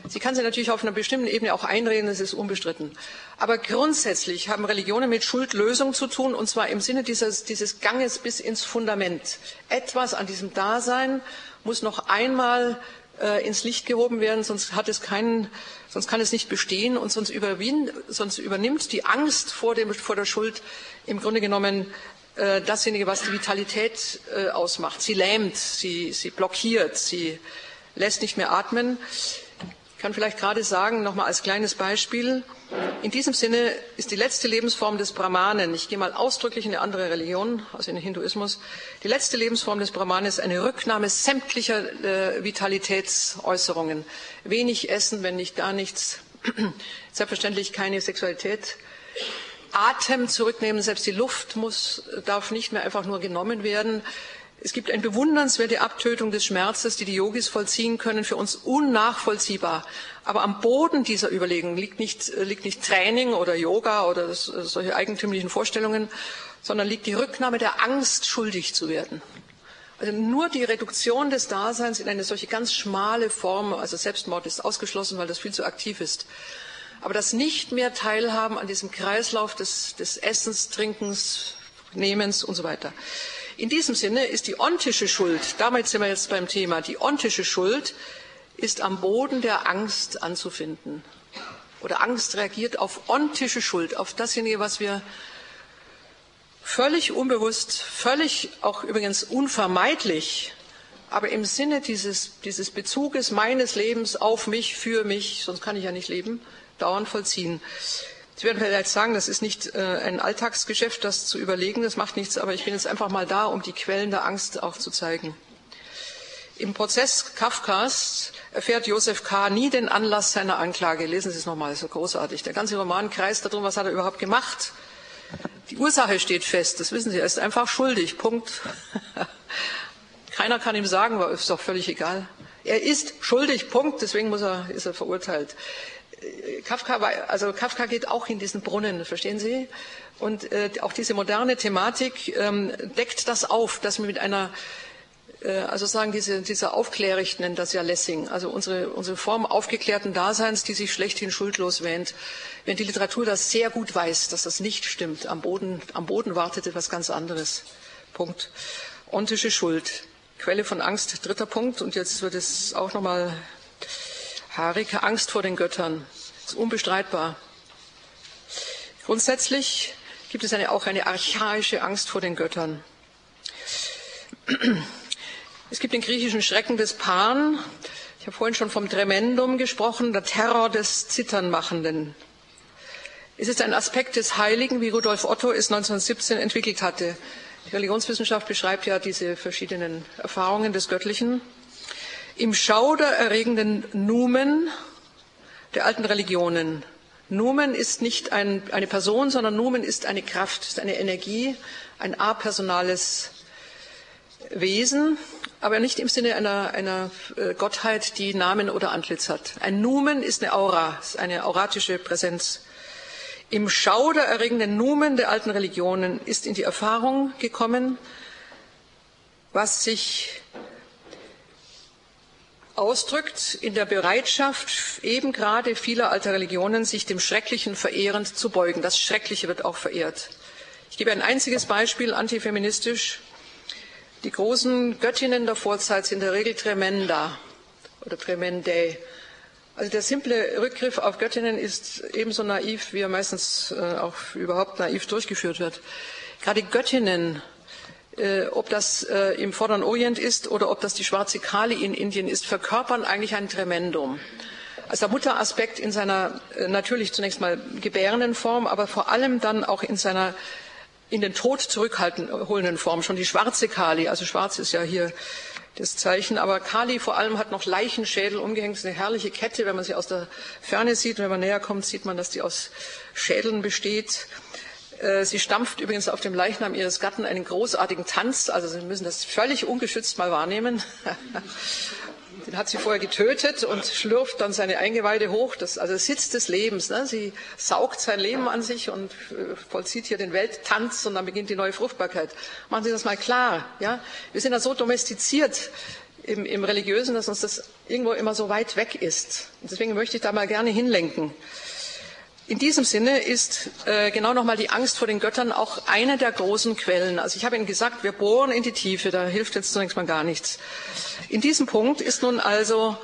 Sie kann sie natürlich auf einer bestimmten Ebene auch einreden, das ist unbestritten. Aber grundsätzlich haben Religionen mit Schuldlösung zu tun, und zwar im Sinne dieses, dieses Ganges bis ins Fundament. Etwas an diesem Dasein muss noch einmal äh, ins Licht gehoben werden, sonst hat es keinen, sonst kann es nicht bestehen und sonst, sonst übernimmt die Angst vor, dem, vor der Schuld im Grunde genommen äh, dasjenige, was die Vitalität äh, ausmacht. Sie lähmt, sie, sie blockiert, sie lässt nicht mehr atmen. Ich kann vielleicht gerade sagen, nochmal als kleines Beispiel, in diesem Sinne ist die letzte Lebensform des Brahmanen, ich gehe mal ausdrücklich in eine andere Religion, also in den Hinduismus, die letzte Lebensform des Brahmanen ist eine Rücknahme sämtlicher äh, Vitalitätsäußerungen. Wenig essen, wenn nicht gar nichts, selbstverständlich keine Sexualität, Atem zurücknehmen, selbst die Luft muss, darf nicht mehr einfach nur genommen werden. Es gibt eine bewundernswerte Abtötung des Schmerzes, die die Yogis vollziehen können, für uns unnachvollziehbar. Aber am Boden dieser Überlegung liegt nicht, liegt nicht Training oder Yoga oder das, solche eigentümlichen Vorstellungen, sondern liegt die Rücknahme der Angst, schuldig zu werden. Also nur die Reduktion des Daseins in eine solche ganz schmale Form, also Selbstmord ist ausgeschlossen, weil das viel zu aktiv ist. Aber das nicht mehr Teilhaben an diesem Kreislauf des, des Essens, Trinkens, Nehmens und so weiter. In diesem Sinne ist die ontische Schuld, damit sind wir jetzt beim Thema, die ontische Schuld ist am Boden der Angst anzufinden. Oder Angst reagiert auf ontische Schuld, auf dasjenige, was wir völlig unbewusst, völlig auch übrigens unvermeidlich, aber im Sinne dieses, dieses Bezuges meines Lebens auf mich, für mich, sonst kann ich ja nicht leben, dauernd vollziehen. Sie werden vielleicht sagen, das ist nicht äh, ein Alltagsgeschäft, das zu überlegen, das macht nichts, aber ich bin jetzt einfach mal da, um die Quellen der Angst auch zu zeigen. Im Prozess Kafkas erfährt Josef K. nie den Anlass seiner Anklage. Lesen Sie es nochmal, ist so großartig. Der ganze Roman kreist darum, was hat er überhaupt gemacht. Die Ursache steht fest, das wissen Sie, er ist einfach schuldig, Punkt. Keiner kann ihm sagen, ist doch völlig egal. Er ist schuldig, Punkt, deswegen muss er, ist er verurteilt. Kafka, war, also Kafka geht auch in diesen Brunnen, verstehen Sie? Und äh, auch diese moderne Thematik ähm, deckt das auf, dass wir mit einer äh, also sagen diese, dieser Aufklärricht nennt das ja Lessing, also unsere, unsere Form aufgeklärten Daseins, die sich schlechthin schuldlos wähnt. Wenn die Literatur das sehr gut weiß, dass das nicht stimmt, am Boden, am Boden wartet etwas ganz anderes. Punkt. Ontische Schuld. Quelle von Angst, dritter Punkt. Und jetzt wird es auch nochmal haarig. Angst vor den Göttern. Das ist unbestreitbar. Grundsätzlich gibt es eine, auch eine archaische Angst vor den Göttern. Es gibt den griechischen Schrecken des Pan. Ich habe vorhin schon vom Tremendum gesprochen, der Terror des Zitternmachenden. Es ist ein Aspekt des Heiligen, wie Rudolf Otto es 1917 entwickelt hatte. Die Religionswissenschaft beschreibt ja diese verschiedenen Erfahrungen des Göttlichen. Im schaudererregenden Numen der alten Religionen. Numen ist nicht ein, eine Person, sondern Numen ist eine Kraft, ist eine Energie, ein apersonales Wesen, aber nicht im Sinne einer, einer äh, Gottheit, die Namen oder Antlitz hat. Ein Numen ist eine Aura, ist eine auratische Präsenz. Im schaudererregenden Numen der alten Religionen ist in die Erfahrung gekommen, was sich ausdrückt in der Bereitschaft eben gerade vieler alter Religionen, sich dem Schrecklichen verehrend zu beugen. Das Schreckliche wird auch verehrt. Ich gebe ein einziges Beispiel antifeministisch. Die großen Göttinnen der Vorzeit sind in der Regel Tremenda oder Tremendae. Also der simple Rückgriff auf Göttinnen ist ebenso naiv, wie er meistens äh, auch überhaupt naiv durchgeführt wird. Gerade Göttinnen, ob das äh, im Vorderen Orient ist oder ob das die schwarze Kali in Indien ist, verkörpern eigentlich ein Tremendum. Also der Mutteraspekt in seiner äh, natürlich zunächst mal gebärenden Form, aber vor allem dann auch in seiner in den Tod zurückholenden Form. Schon die schwarze Kali, also schwarz ist ja hier das Zeichen. Aber Kali vor allem hat noch Leichenschädel umgehängt. Das ist eine herrliche Kette, wenn man sie aus der Ferne sieht. Wenn man näher kommt, sieht man, dass die aus Schädeln besteht. Äh, sie stampft übrigens auf dem Leichnam ihres Gatten einen großartigen Tanz. Also Sie müssen das völlig ungeschützt mal wahrnehmen. Den hat sie vorher getötet und schlürft dann seine Eingeweide hoch. Das, also Sitz des Lebens. Ne? Sie saugt sein Leben an sich und äh, vollzieht hier den Welttanz und dann beginnt die neue Fruchtbarkeit. Machen Sie das mal klar. Ja? Wir sind da so domestiziert im, im Religiösen, dass uns das irgendwo immer so weit weg ist. Und deswegen möchte ich da mal gerne hinlenken. In diesem Sinne ist äh, genau nochmal die Angst vor den Göttern auch eine der großen Quellen. Also ich habe Ihnen gesagt, wir bohren in die Tiefe, da hilft jetzt zunächst mal gar nichts. In diesem Punkt ist nun also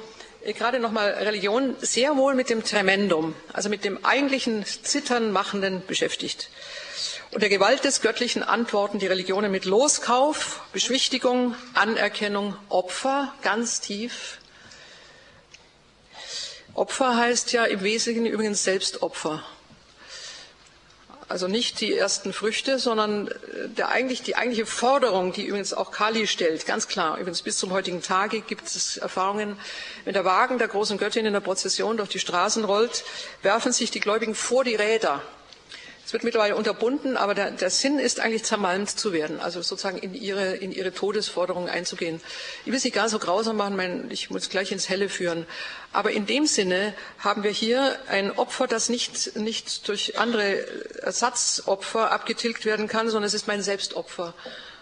äh, gerade nochmal Religion sehr wohl mit dem Tremendum, also mit dem eigentlichen Zittern machenden beschäftigt. Und der Gewalt des Göttlichen antworten die Religionen mit Loskauf, Beschwichtigung, Anerkennung, Opfer, ganz tief, Opfer heißt ja im Wesentlichen übrigens Selbstopfer. Also nicht die ersten Früchte, sondern äh, der eigentlich, die eigentliche Forderung, die übrigens auch Kali stellt, ganz klar, übrigens bis zum heutigen Tage gibt es Erfahrungen, wenn der Wagen der großen Göttin in der Prozession durch die Straßen rollt, werfen sich die Gläubigen vor die Räder es wird mittlerweile unterbunden, aber der, der, Sinn ist eigentlich zermalmt zu werden, also sozusagen in ihre, in ihre Todesforderung einzugehen. Ich will nicht gar so grausam machen, mein, ich muss gleich ins Helle führen. Aber in dem Sinne haben wir hier ein Opfer, das nicht, nicht durch andere Ersatzopfer abgetilgt werden kann, sondern es ist mein Selbstopfer.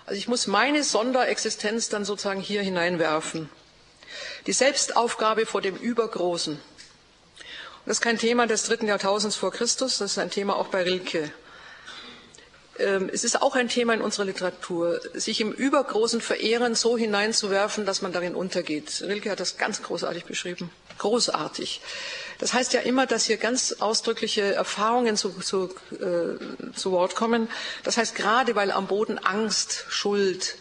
Also ich muss meine Sonderexistenz dann sozusagen hier hineinwerfen. Die Selbstaufgabe vor dem Übergroßen. Das ist kein Thema des dritten Jahrtausends vor Christus, das ist ein Thema auch bei Rilke. Ähm, es ist auch ein Thema in unserer Literatur, sich im übergroßen Verehren so hineinzuwerfen, dass man darin untergeht. Rilke hat das ganz großartig beschrieben. Großartig. Das heißt ja immer, dass hier ganz ausdrückliche Erfahrungen zu, zu, äh, zu Wort kommen. Das heißt, gerade weil am Boden Angst, Schuld,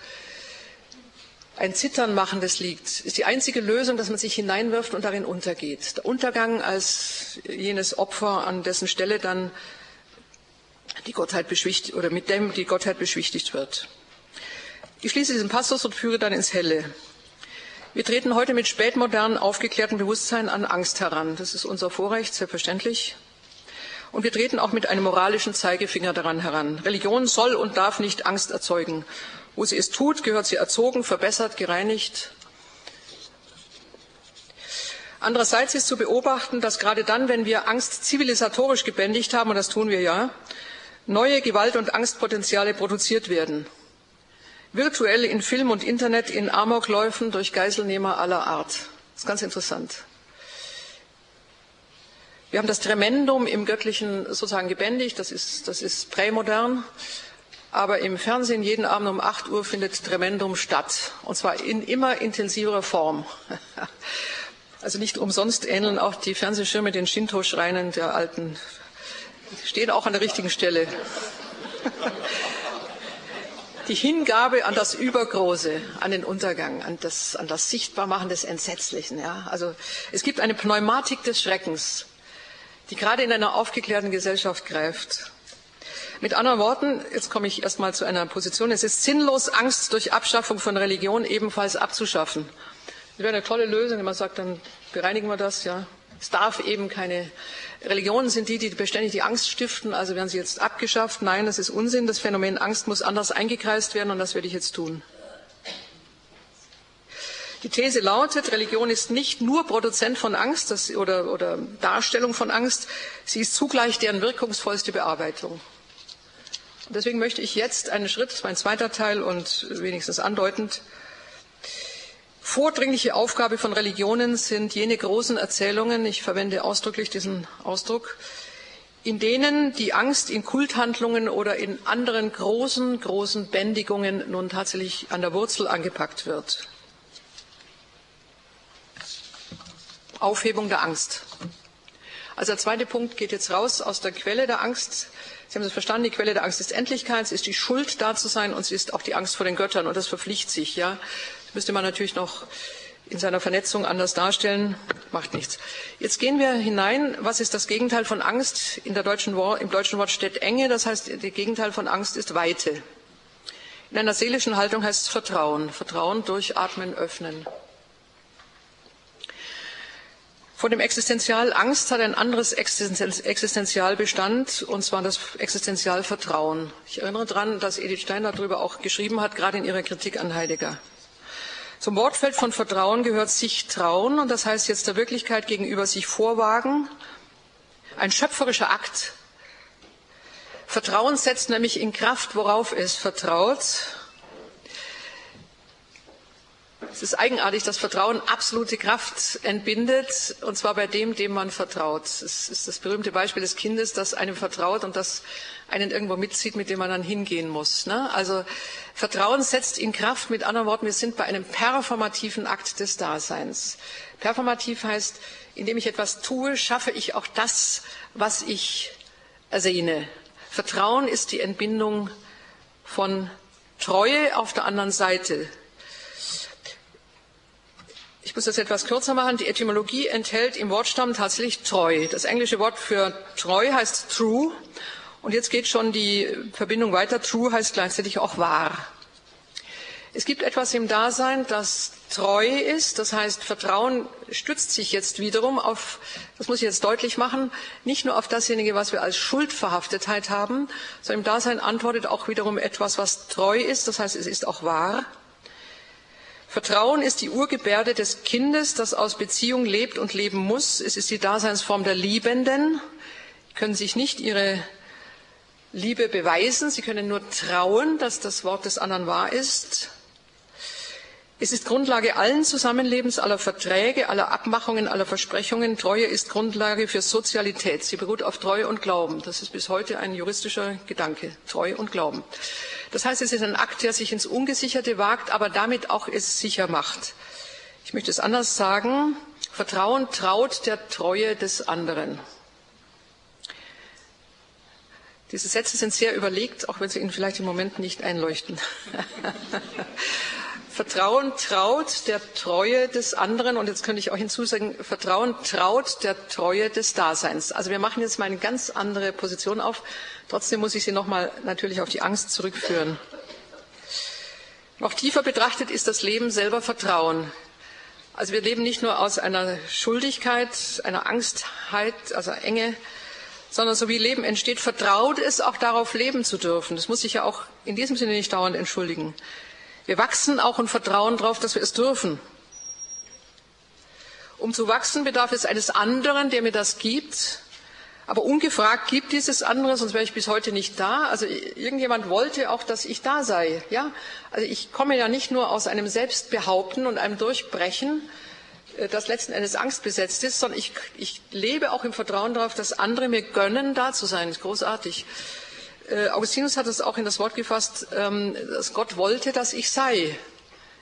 ein Zittern machendes liegt, ist die einzige Lösung, dass man sich hineinwirft und darin untergeht. Der Untergang als jenes Opfer, an dessen Stelle dann die Gottheit beschwichtigt oder mit dem die Gottheit beschwichtigt wird. Ich schließe diesen Passus und führe dann ins Helle. Wir treten heute mit spätmodernen, aufgeklärten Bewusstsein an Angst heran. Das ist unser Vorrecht, selbstverständlich. Und wir treten auch mit einem moralischen Zeigefinger daran heran. Religion soll und darf nicht Angst erzeugen. Wo sie es tut, gehört sie erzogen, verbessert, gereinigt. Andererseits ist zu beobachten, dass gerade dann, wenn wir Angst zivilisatorisch gebändigt haben, und das tun wir ja, neue Gewalt- und Angstpotenziale produziert werden. Virtuell in Film und Internet, in Amokläufen durch Geiselnehmer aller Art. Das ist ganz interessant. Wir haben das Tremendum im Göttlichen sozusagen gebändigt, das ist, das ist prämodern. Aber im Fernsehen jeden Abend um 8 Uhr findet Tremendum statt. Und zwar in immer intensiverer Form. Also nicht umsonst ähneln auch die Fernsehschirme den Shinto-Schreinen der alten. Die stehen auch an der richtigen Stelle. Die Hingabe an das Übergroße, an den Untergang, an das, an das Sichtbarmachen des Entsetzlichen. Ja? Also es gibt eine Pneumatik des Schreckens, die gerade in einer aufgeklärten Gesellschaft greift. Mit anderen Worten, jetzt komme ich erstmal zu einer Position, es ist sinnlos, Angst durch Abschaffung von Religion ebenfalls abzuschaffen. Das wäre eine tolle Lösung, wenn man sagt, dann bereinigen wir das, ja. Es darf eben keine Religionen sind die, die beständig die Angst stiften, also werden sie jetzt abgeschafft. Nein, das ist Unsinn. Das Phänomen Angst muss anders eingekreist werden und das werde ich jetzt tun. Die These lautet, Religion ist nicht nur Produzent von Angst das, oder, oder Darstellung von Angst, sie ist zugleich deren wirkungsvollste Bearbeitung. Deswegen möchte ich jetzt einen Schritt, mein zweiter Teil und wenigstens andeutend, Vordringliche Aufgabe von Religionen sind jene großen Erzählungen, ich verwende ausdrücklich diesen Ausdruck, in denen die Angst in Kulthandlungen oder in anderen großen, großen Bändigungen nun tatsächlich an der Wurzel angepackt wird. Aufhebung der Angst. Also der zweite Punkt geht jetzt raus aus der Quelle der Angst Sie haben es verstanden, die Quelle der Angst ist Endlichkeit, es ist die Schuld da zu sein und es ist auch die Angst vor den Göttern und das verpflichtet sich. Ja? Das müsste man natürlich noch in seiner Vernetzung anders darstellen, macht nichts. Jetzt gehen wir hinein. Was ist das Gegenteil von Angst? In der deutschen Wort, Im deutschen Wort steht Enge, das heißt, das Gegenteil von Angst ist Weite. In einer seelischen Haltung heißt es Vertrauen. Vertrauen durchatmen, öffnen. Von dem Existenzial Angst hat ein anderes Existenzialbestand, und zwar das Existenzialvertrauen. Ich erinnere daran, dass Edith Stein darüber auch geschrieben hat, gerade in ihrer Kritik an Heidegger. Zum Wortfeld von Vertrauen gehört sich trauen, und das heißt jetzt der Wirklichkeit gegenüber sich vorwagen, ein schöpferischer Akt. Vertrauen setzt nämlich in Kraft, worauf es vertraut, es ist eigenartig, dass Vertrauen absolute Kraft entbindet, und zwar bei dem, dem man vertraut. Es ist das berühmte Beispiel des Kindes, das einem vertraut und das einen irgendwo mitzieht, mit dem man dann hingehen muss. Ne? Also Vertrauen setzt in Kraft. Mit anderen Worten, wir sind bei einem performativen Akt des Daseins. Performativ heißt, indem ich etwas tue, schaffe ich auch das, was ich ersehne. Vertrauen ist die Entbindung von Treue auf der anderen Seite ich muss das etwas kürzer machen. Die Etymologie enthält im Wortstamm tatsächlich treu. Das englische Wort für treu heißt true. Und jetzt geht schon die Verbindung weiter. True heißt gleichzeitig auch wahr. Es gibt etwas im Dasein, das treu ist. Das heißt, Vertrauen stützt sich jetzt wiederum auf, das muss ich jetzt deutlich machen, nicht nur auf dasjenige, was wir als Schuldverhaftetheit haben, sondern im Dasein antwortet auch wiederum etwas, was treu ist. Das heißt, es ist auch wahr. Vertrauen ist die Urgebärde des Kindes, das aus Beziehung lebt und leben muss. Es ist die Daseinsform der Liebenden. Sie können sich nicht ihre Liebe beweisen. Sie können nur trauen, dass das Wort des anderen wahr ist. Es ist Grundlage allen Zusammenlebens, aller Verträge, aller Abmachungen, aller Versprechungen. Treue ist Grundlage für Sozialität. Sie beruht auf Treue und Glauben. Das ist bis heute ein juristischer Gedanke. Treue und Glauben. Das heißt, es ist ein Akt, der sich ins Ungesicherte wagt, aber damit auch es sicher macht. Ich möchte es anders sagen. Vertrauen traut der Treue des anderen. Diese Sätze sind sehr überlegt, auch wenn sie Ihnen vielleicht im Moment nicht einleuchten. Vertrauen traut der Treue des anderen und jetzt könnte ich auch hinzusagen, Vertrauen traut der Treue des Daseins. Also wir machen jetzt mal eine ganz andere Position auf. Trotzdem muss ich Sie nochmal natürlich auf die Angst zurückführen. Noch tiefer betrachtet ist das Leben selber Vertrauen. Also wir leben nicht nur aus einer Schuldigkeit, einer Angstheit, also Enge, sondern so wie Leben entsteht, vertraut es auch darauf leben zu dürfen. Das muss ich ja auch in diesem Sinne nicht dauernd entschuldigen. Wir wachsen auch und vertrauen darauf, dass wir es dürfen. Um zu wachsen bedarf es eines anderen, der mir das gibt. Aber ungefragt gibt dieses andere, sonst wäre ich bis heute nicht da. Also irgendjemand wollte auch, dass ich da sei. Ja, also ich komme ja nicht nur aus einem Selbstbehaupten und einem Durchbrechen, äh, das letzten Endes angstbesetzt ist, sondern ich, ich lebe auch im Vertrauen darauf, dass andere mir gönnen, da zu sein. Das ist großartig. Äh, Augustinus hat es auch in das Wort gefasst, ähm, dass Gott wollte, dass ich sei.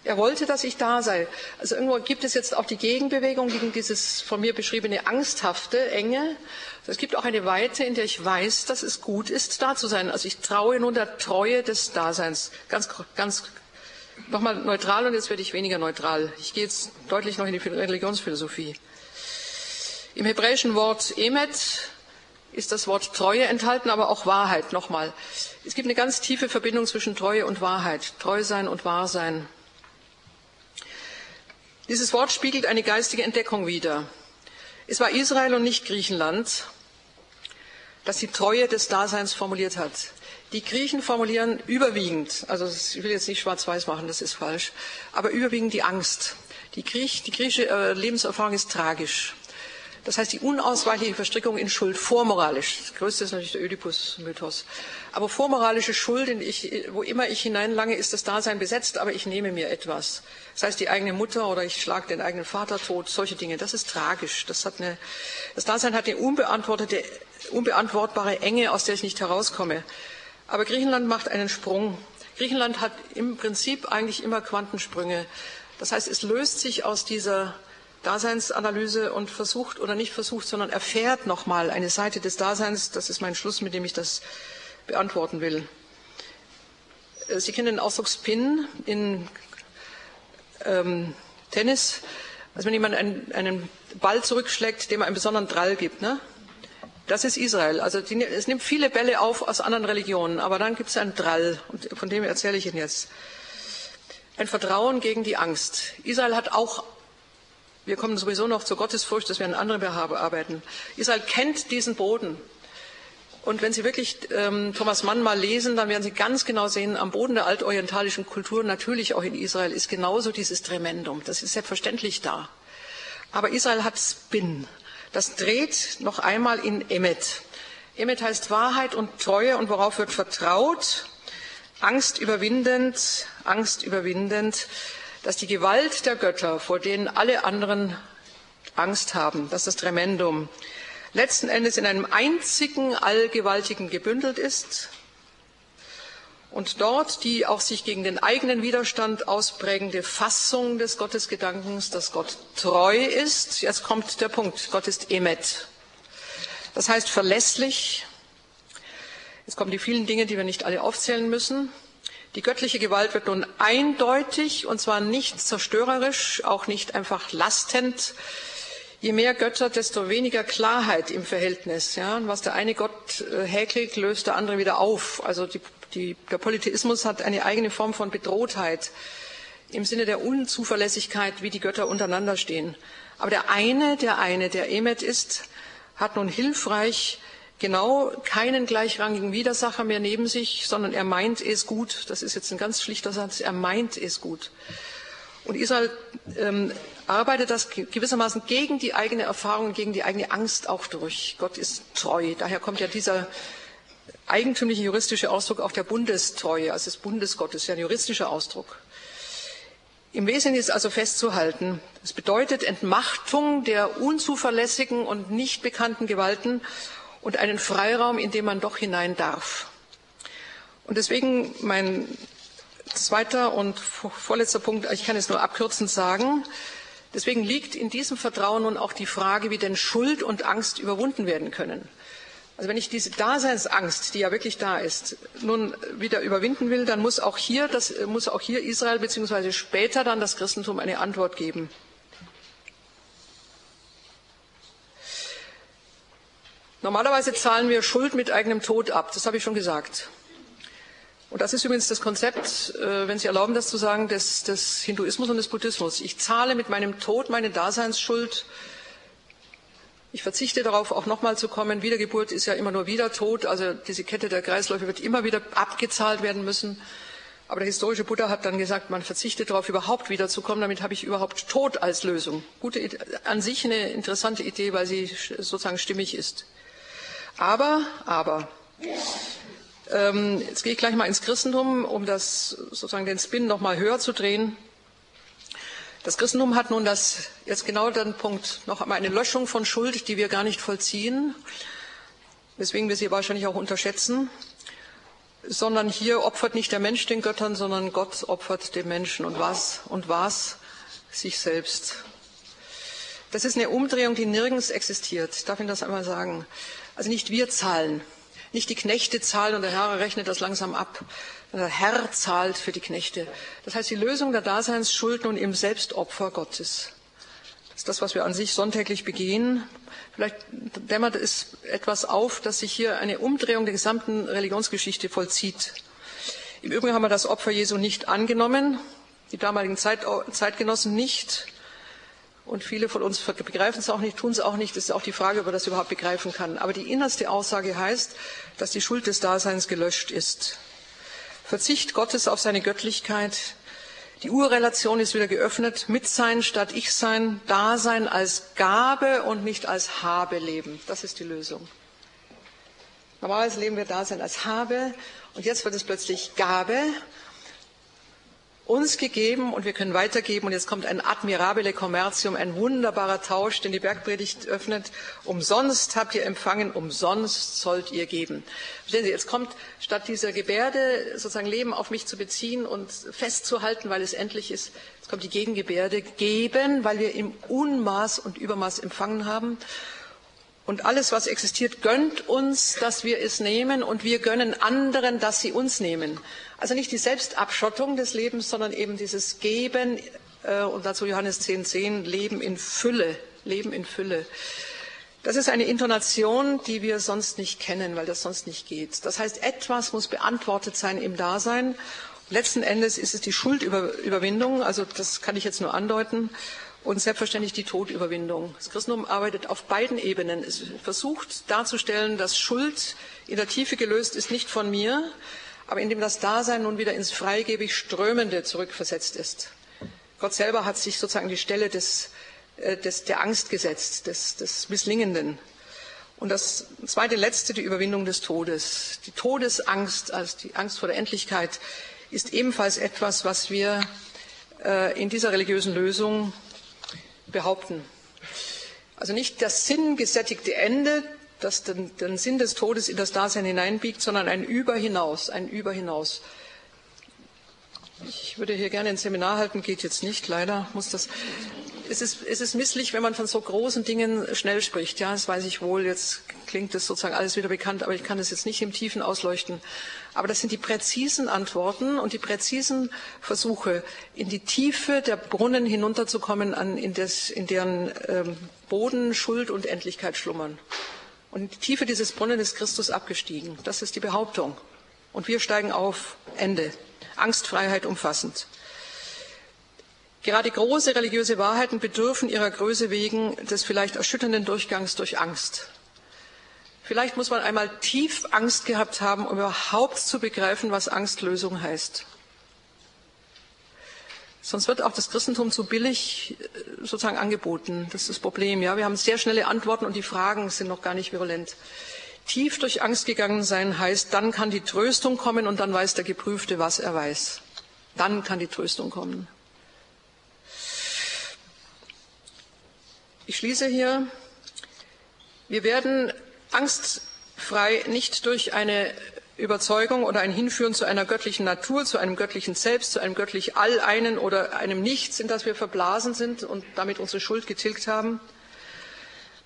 Er wollte, dass ich da sei. Also irgendwo gibt es jetzt auch die Gegenbewegung gegen dieses von mir beschriebene angsthafte, enge. Es gibt auch eine Weite, in der ich weiß, dass es gut ist, da zu sein. Also ich traue nun der Treue des Daseins. Ganz, ganz nochmal neutral und jetzt werde ich weniger neutral. Ich gehe jetzt deutlich noch in die Religionsphilosophie. Im hebräischen Wort Emet ist das Wort Treue enthalten, aber auch Wahrheit. Nochmal. Es gibt eine ganz tiefe Verbindung zwischen Treue und Wahrheit. Treu sein und wahr sein. Dieses Wort spiegelt eine geistige Entdeckung wider. Es war Israel und nicht Griechenland, das die Treue des Daseins formuliert hat. Die Griechen formulieren überwiegend, also ich will jetzt nicht schwarz-weiß machen, das ist falsch, aber überwiegend die Angst. Die, Griech, die griechische äh, Lebenserfahrung ist tragisch. Das heißt, die unausweichliche Verstrickung in Schuld, vormoralisch. Das größte ist natürlich der Oedipus-Mythos. Aber vormoralische Schuld, in ich, wo immer ich hineinlange, ist das Dasein besetzt, aber ich nehme mir etwas. Das heißt, die eigene Mutter oder ich schlage den eigenen Vater tot, solche Dinge. Das ist tragisch. Das, hat eine, das Dasein hat eine unbeantwortete, unbeantwortbare Enge, aus der ich nicht herauskomme. Aber Griechenland macht einen Sprung. Griechenland hat im Prinzip eigentlich immer Quantensprünge. Das heißt, es löst sich aus dieser Daseinsanalyse und versucht oder nicht versucht, sondern erfährt nochmal eine Seite des Daseins. Das ist mein Schluss, mit dem ich das beantworten will. Äh, Sie kennen den Ausdruck Spin in ähm, Tennis. Also wenn jemand einen, einen, Ball zurückschlägt, dem er einen besonderen Drall gibt. Ne? Das ist Israel. Also die, es nimmt viele Bälle auf aus anderen Religionen, aber dann gibt es einen Drall, und von dem erzähle ich Ihnen jetzt. Ein Vertrauen gegen die Angst. Israel hat auch, wir kommen sowieso noch zur Gottesfurcht, das werden andere bearbeiten. Israel kennt diesen Boden. Und wenn Sie wirklich ähm, Thomas Mann mal lesen, dann werden Sie ganz genau sehen, am Boden der altorientalischen Kultur, natürlich auch in Israel, ist genauso dieses Tremendum. Das ist selbstverständlich da. Aber Israel hat Spin. Das dreht noch einmal in Emmet. Emmet heißt Wahrheit und Treue und worauf wird vertraut? Angst überwindend, Angst überwindend, dass die Gewalt der Götter, vor denen alle anderen Angst haben, dass das Tremendum letzten Endes in einem einzigen Allgewaltigen gebündelt ist, und dort die auch sich gegen den eigenen Widerstand ausprägende Fassung des Gottesgedankens, dass Gott treu ist. Jetzt kommt der Punkt. Gott ist Emet. Das heißt verlässlich. Jetzt kommen die vielen Dinge, die wir nicht alle aufzählen müssen. Die göttliche Gewalt wird nun eindeutig und zwar nicht zerstörerisch, auch nicht einfach lastend. Je mehr Götter, desto weniger Klarheit im Verhältnis. Ja? Und was der eine Gott äh, häkelt, löst der andere wieder auf. Also die die, der Polytheismus hat eine eigene Form von Bedrohtheit im Sinne der Unzuverlässigkeit, wie die Götter untereinander stehen. Aber der eine, der eine, der Emet ist, hat nun hilfreich genau keinen gleichrangigen Widersacher mehr neben sich, sondern er meint es gut. Das ist jetzt ein ganz schlichter Satz. Er meint es gut. Und Israel ähm, arbeitet das gewissermaßen gegen die eigene Erfahrung, gegen die eigene Angst auch durch. Gott ist treu. Daher kommt ja dieser eigentümliche juristische Ausdruck auch der Bundestreue, also des Bundesgottes, ja ein juristischer Ausdruck. Im Wesentlichen ist also festzuhalten, es bedeutet Entmachtung der unzuverlässigen und nicht bekannten Gewalten und einen Freiraum, in den man doch hinein darf. Und deswegen mein zweiter und vorletzter Punkt, ich kann es nur abkürzend sagen, deswegen liegt in diesem Vertrauen nun auch die Frage, wie denn Schuld und Angst überwunden werden können. Also wenn ich diese Daseinsangst, die ja wirklich da ist, nun wieder überwinden will, dann muss auch hier, das, muss auch hier Israel beziehungsweise später dann das Christentum eine Antwort geben. Normalerweise zahlen wir Schuld mit eigenem Tod ab, das habe ich schon gesagt. Und das ist übrigens das Konzept, äh, wenn Sie erlauben, das zu sagen, des, des Hinduismus und des Buddhismus. Ich zahle mit meinem Tod meine Daseinsschuld ich verzichte darauf, auch nochmal zu kommen. Wiedergeburt ist ja immer nur wieder Tod. Also diese Kette der Kreisläufe wird immer wieder abgezahlt werden müssen. Aber der historische Buddha hat dann gesagt, man verzichtet darauf, überhaupt wiederzukommen. Damit habe ich überhaupt Tod als Lösung. Gute, an sich eine interessante Idee, weil sie sozusagen stimmig ist. Aber, aber, ähm, jetzt gehe ich gleich mal ins Christentum, um das sozusagen den Spin noch mal höher zu drehen. Das Christentum hat nun das, jetzt genau den Punkt, noch einmal eine Löschung von Schuld, die wir gar nicht vollziehen, weswegen wir sie wahrscheinlich auch unterschätzen sondern hier opfert nicht der Mensch den Göttern, sondern Gott opfert dem Menschen und was und was sich selbst. Das ist eine Umdrehung, die nirgends existiert. Ich darf Ihnen das einmal sagen. Also nicht wir zahlen, nicht die Knechte zahlen und der Herr rechnet das langsam ab. Der Herr zahlt für die Knechte. Das heißt, die Lösung der Daseinsschuld nun im Selbstopfer Gottes. Das ist das, was wir an sich sonntäglich begehen. Vielleicht dämmert es etwas auf, dass sich hier eine Umdrehung der gesamten Religionsgeschichte vollzieht. Im Übrigen haben wir das Opfer Jesu nicht angenommen, die damaligen Zeit, Zeitgenossen nicht. Und viele von uns begreifen es auch nicht, tun es auch nicht. Das ist auch die Frage, ob man das überhaupt begreifen kann. Aber die innerste Aussage heißt, dass die Schuld des Daseins gelöscht ist. Verzicht Gottes auf seine Göttlichkeit, die Urrelation ist wieder geöffnet. Mitsein statt Ich-Sein. Dasein als Gabe und nicht als Habe leben. Das ist die Lösung. Normalerweise leben wir Dasein als Habe und jetzt wird es plötzlich Gabe uns gegeben und wir können weitergeben. Und jetzt kommt ein admirabile Commercium, ein wunderbarer Tausch, den die Bergpredigt öffnet. Umsonst habt ihr empfangen, umsonst sollt ihr geben. Verstehen Sie, jetzt kommt statt dieser Gebärde sozusagen Leben auf mich zu beziehen und festzuhalten, weil es endlich ist, jetzt kommt die Gegengebärde, geben, weil wir im Unmaß und Übermaß empfangen haben. Und alles, was existiert, gönnt uns, dass wir es nehmen und wir gönnen anderen, dass sie uns nehmen. Also nicht die Selbstabschottung des Lebens, sondern eben dieses Geben äh, und dazu Johannes 10, 10, Leben in Fülle, Leben in Fülle. Das ist eine Intonation, die wir sonst nicht kennen, weil das sonst nicht geht. Das heißt, etwas muss beantwortet sein im Dasein. Letzten Endes ist es die Schuldüberwindung, also das kann ich jetzt nur andeuten und selbstverständlich die Todüberwindung. Das Christentum arbeitet auf beiden Ebenen. Es versucht darzustellen, dass Schuld in der Tiefe gelöst ist, nicht von mir, aber indem das Dasein nun wieder ins freigebig Strömende zurückversetzt ist. Gott selber hat sich sozusagen die Stelle des, äh, des, der Angst gesetzt, des, des Misslingenden. Und das zweite, letzte, die Überwindung des Todes. Die Todesangst, also die Angst vor der Endlichkeit, ist ebenfalls etwas, was wir äh, in dieser religiösen Lösung behaupten. Also nicht das sinngesättigte Ende, das den, den, Sinn des Todes in das Dasein hineinbiegt, sondern ein Überhinaus, ein Überhinaus. Ich würde hier gerne ein Seminar halten, geht jetzt nicht, leider muss das es ist, es ist misslich, wenn man von so großen Dingen schnell spricht. Ja, das weiß ich wohl. Jetzt klingt das sozusagen alles wieder bekannt, aber ich kann es jetzt nicht im Tiefen ausleuchten. Aber das sind die präzisen Antworten und die präzisen Versuche, in die Tiefe der Brunnen hinunterzukommen, an, in, des, in deren ähm, Boden Schuld und Endlichkeit schlummern. Und in die Tiefe dieses Brunnen ist Christus abgestiegen. Das ist die Behauptung. Und wir steigen auf. Ende. Angstfreiheit umfassend. Gerade große religiöse Wahrheiten bedürfen ihrer Größe wegen des vielleicht erschütternden Durchgangs durch Angst. Vielleicht muss man einmal tief Angst gehabt haben, um überhaupt zu begreifen, was Angstlösung heißt. Sonst wird auch das Christentum zu billig äh, sozusagen angeboten. Das ist das Problem. Ja, wir haben sehr schnelle Antworten und die Fragen sind noch gar nicht virulent. Tief durch Angst gegangen sein heißt, dann kann die Tröstung kommen und dann weiß der Geprüfte, was er weiß. Dann kann die Tröstung kommen. Ich schließe hier. Wir werden angstfrei nicht durch eine Überzeugung oder ein Hinführen zu einer göttlichen Natur, zu einem göttlichen Selbst, zu einem göttlich Alleinen oder einem Nichts, in das wir verblasen sind und damit unsere Schuld getilgt haben,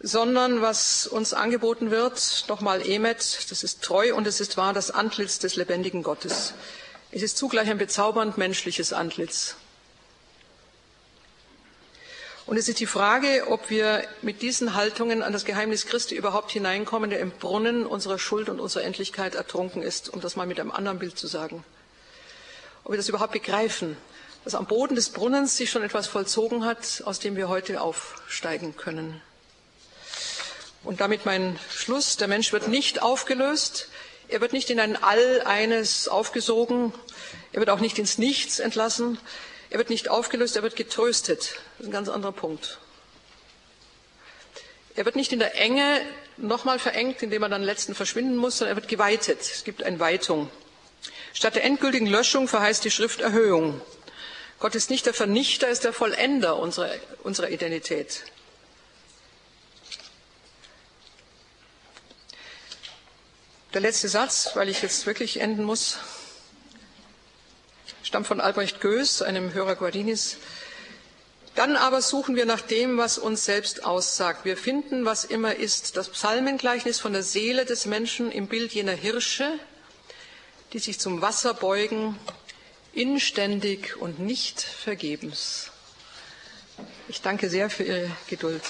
sondern was uns angeboten wird, nochmal Emet, das ist treu und es ist wahr, das Antlitz des lebendigen Gottes. Es ist zugleich ein bezaubernd menschliches Antlitz. Und es ist die Frage, ob wir mit diesen Haltungen an das Geheimnis Christi überhaupt hineinkommen, der im Brunnen unserer Schuld und unserer Endlichkeit ertrunken ist, um das mal mit einem anderen Bild zu sagen. Ob wir das überhaupt begreifen, dass am Boden des Brunnens sich schon etwas vollzogen hat, aus dem wir heute aufsteigen können. Und damit mein Schluss. Der Mensch wird nicht aufgelöst. Er wird nicht in ein All eines aufgesogen. Er wird auch nicht ins Nichts entlassen. Er wird nicht aufgelöst, er wird getröstet. Das ist ein ganz anderer Punkt. Er wird nicht in der Enge nochmal verengt, indem er dann letzten verschwinden muss, sondern er wird geweitet. Es gibt eine Weitung. Statt der endgültigen Löschung verheißt die Schrift Erhöhung. Gott ist nicht der Vernichter, er ist der Vollender unserer, unserer Identität. Der letzte Satz, weil ich jetzt wirklich enden muss, stammt von Albrecht Goes, einem Hörer Guardinis. Dann aber suchen wir nach dem, was uns selbst aussagt. Wir finden, was immer ist, das Psalmengleichnis von der Seele des Menschen im Bild jener Hirsche, die sich zum Wasser beugen, inständig und nicht vergebens. Ich danke sehr für Ihre Geduld.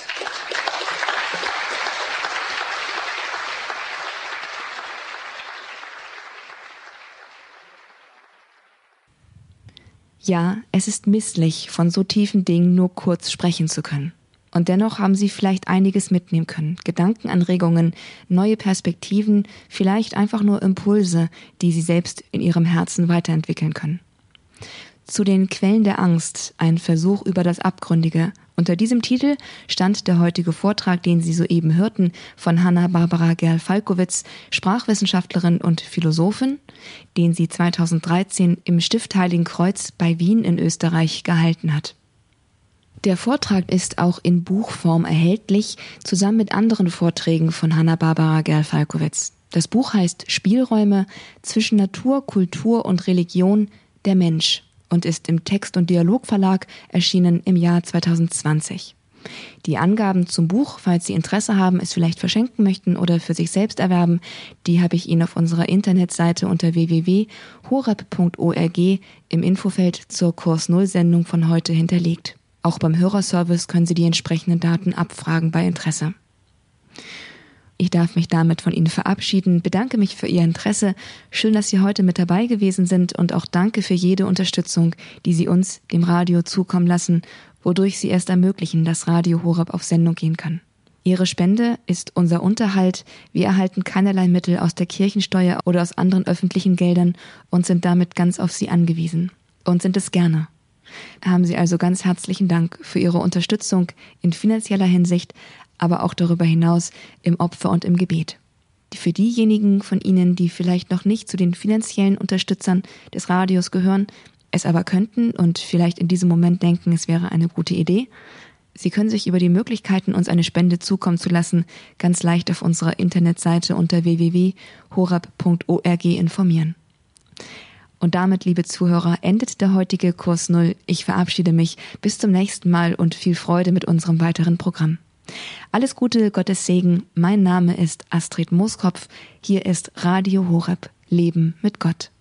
Ja, es ist misslich, von so tiefen Dingen nur kurz sprechen zu können. Und dennoch haben Sie vielleicht einiges mitnehmen können. Gedankenanregungen, neue Perspektiven, vielleicht einfach nur Impulse, die Sie selbst in Ihrem Herzen weiterentwickeln können. Zu den Quellen der Angst, ein Versuch über das Abgründige. Unter diesem Titel stand der heutige Vortrag, den Sie soeben hörten, von Hanna-Barbara Gerl-Falkowitz, Sprachwissenschaftlerin und Philosophin, den sie 2013 im Stift Heiligen Kreuz bei Wien in Österreich gehalten hat. Der Vortrag ist auch in Buchform erhältlich, zusammen mit anderen Vorträgen von Hanna-Barbara Gerl-Falkowitz. Das Buch heißt Spielräume zwischen Natur, Kultur und Religion, der Mensch und ist im Text- und Dialogverlag erschienen im Jahr 2020. Die Angaben zum Buch, falls Sie Interesse haben, es vielleicht verschenken möchten oder für sich selbst erwerben, die habe ich Ihnen auf unserer Internetseite unter www.horeb.org im Infofeld zur Kurs Null Sendung von heute hinterlegt. Auch beim Hörerservice können Sie die entsprechenden Daten abfragen bei Interesse. Ich darf mich damit von Ihnen verabschieden, bedanke mich für Ihr Interesse. Schön, dass Sie heute mit dabei gewesen sind und auch danke für jede Unterstützung, die Sie uns, dem Radio, zukommen lassen, wodurch Sie erst ermöglichen, dass Radio Horab auf Sendung gehen kann. Ihre Spende ist unser Unterhalt. Wir erhalten keinerlei Mittel aus der Kirchensteuer oder aus anderen öffentlichen Geldern und sind damit ganz auf Sie angewiesen. Und sind es gerne. Haben Sie also ganz herzlichen Dank für Ihre Unterstützung in finanzieller Hinsicht, aber auch darüber hinaus im Opfer und im Gebet. Für diejenigen von Ihnen, die vielleicht noch nicht zu den finanziellen Unterstützern des Radios gehören, es aber könnten und vielleicht in diesem Moment denken, es wäre eine gute Idee, Sie können sich über die Möglichkeiten, uns eine Spende zukommen zu lassen, ganz leicht auf unserer Internetseite unter www.horab.org informieren. Und damit, liebe Zuhörer, endet der heutige Kurs Null. Ich verabschiede mich. Bis zum nächsten Mal und viel Freude mit unserem weiteren Programm. Alles Gute, Gottes Segen. Mein Name ist Astrid Mooskopf. Hier ist Radio Horeb. Leben mit Gott.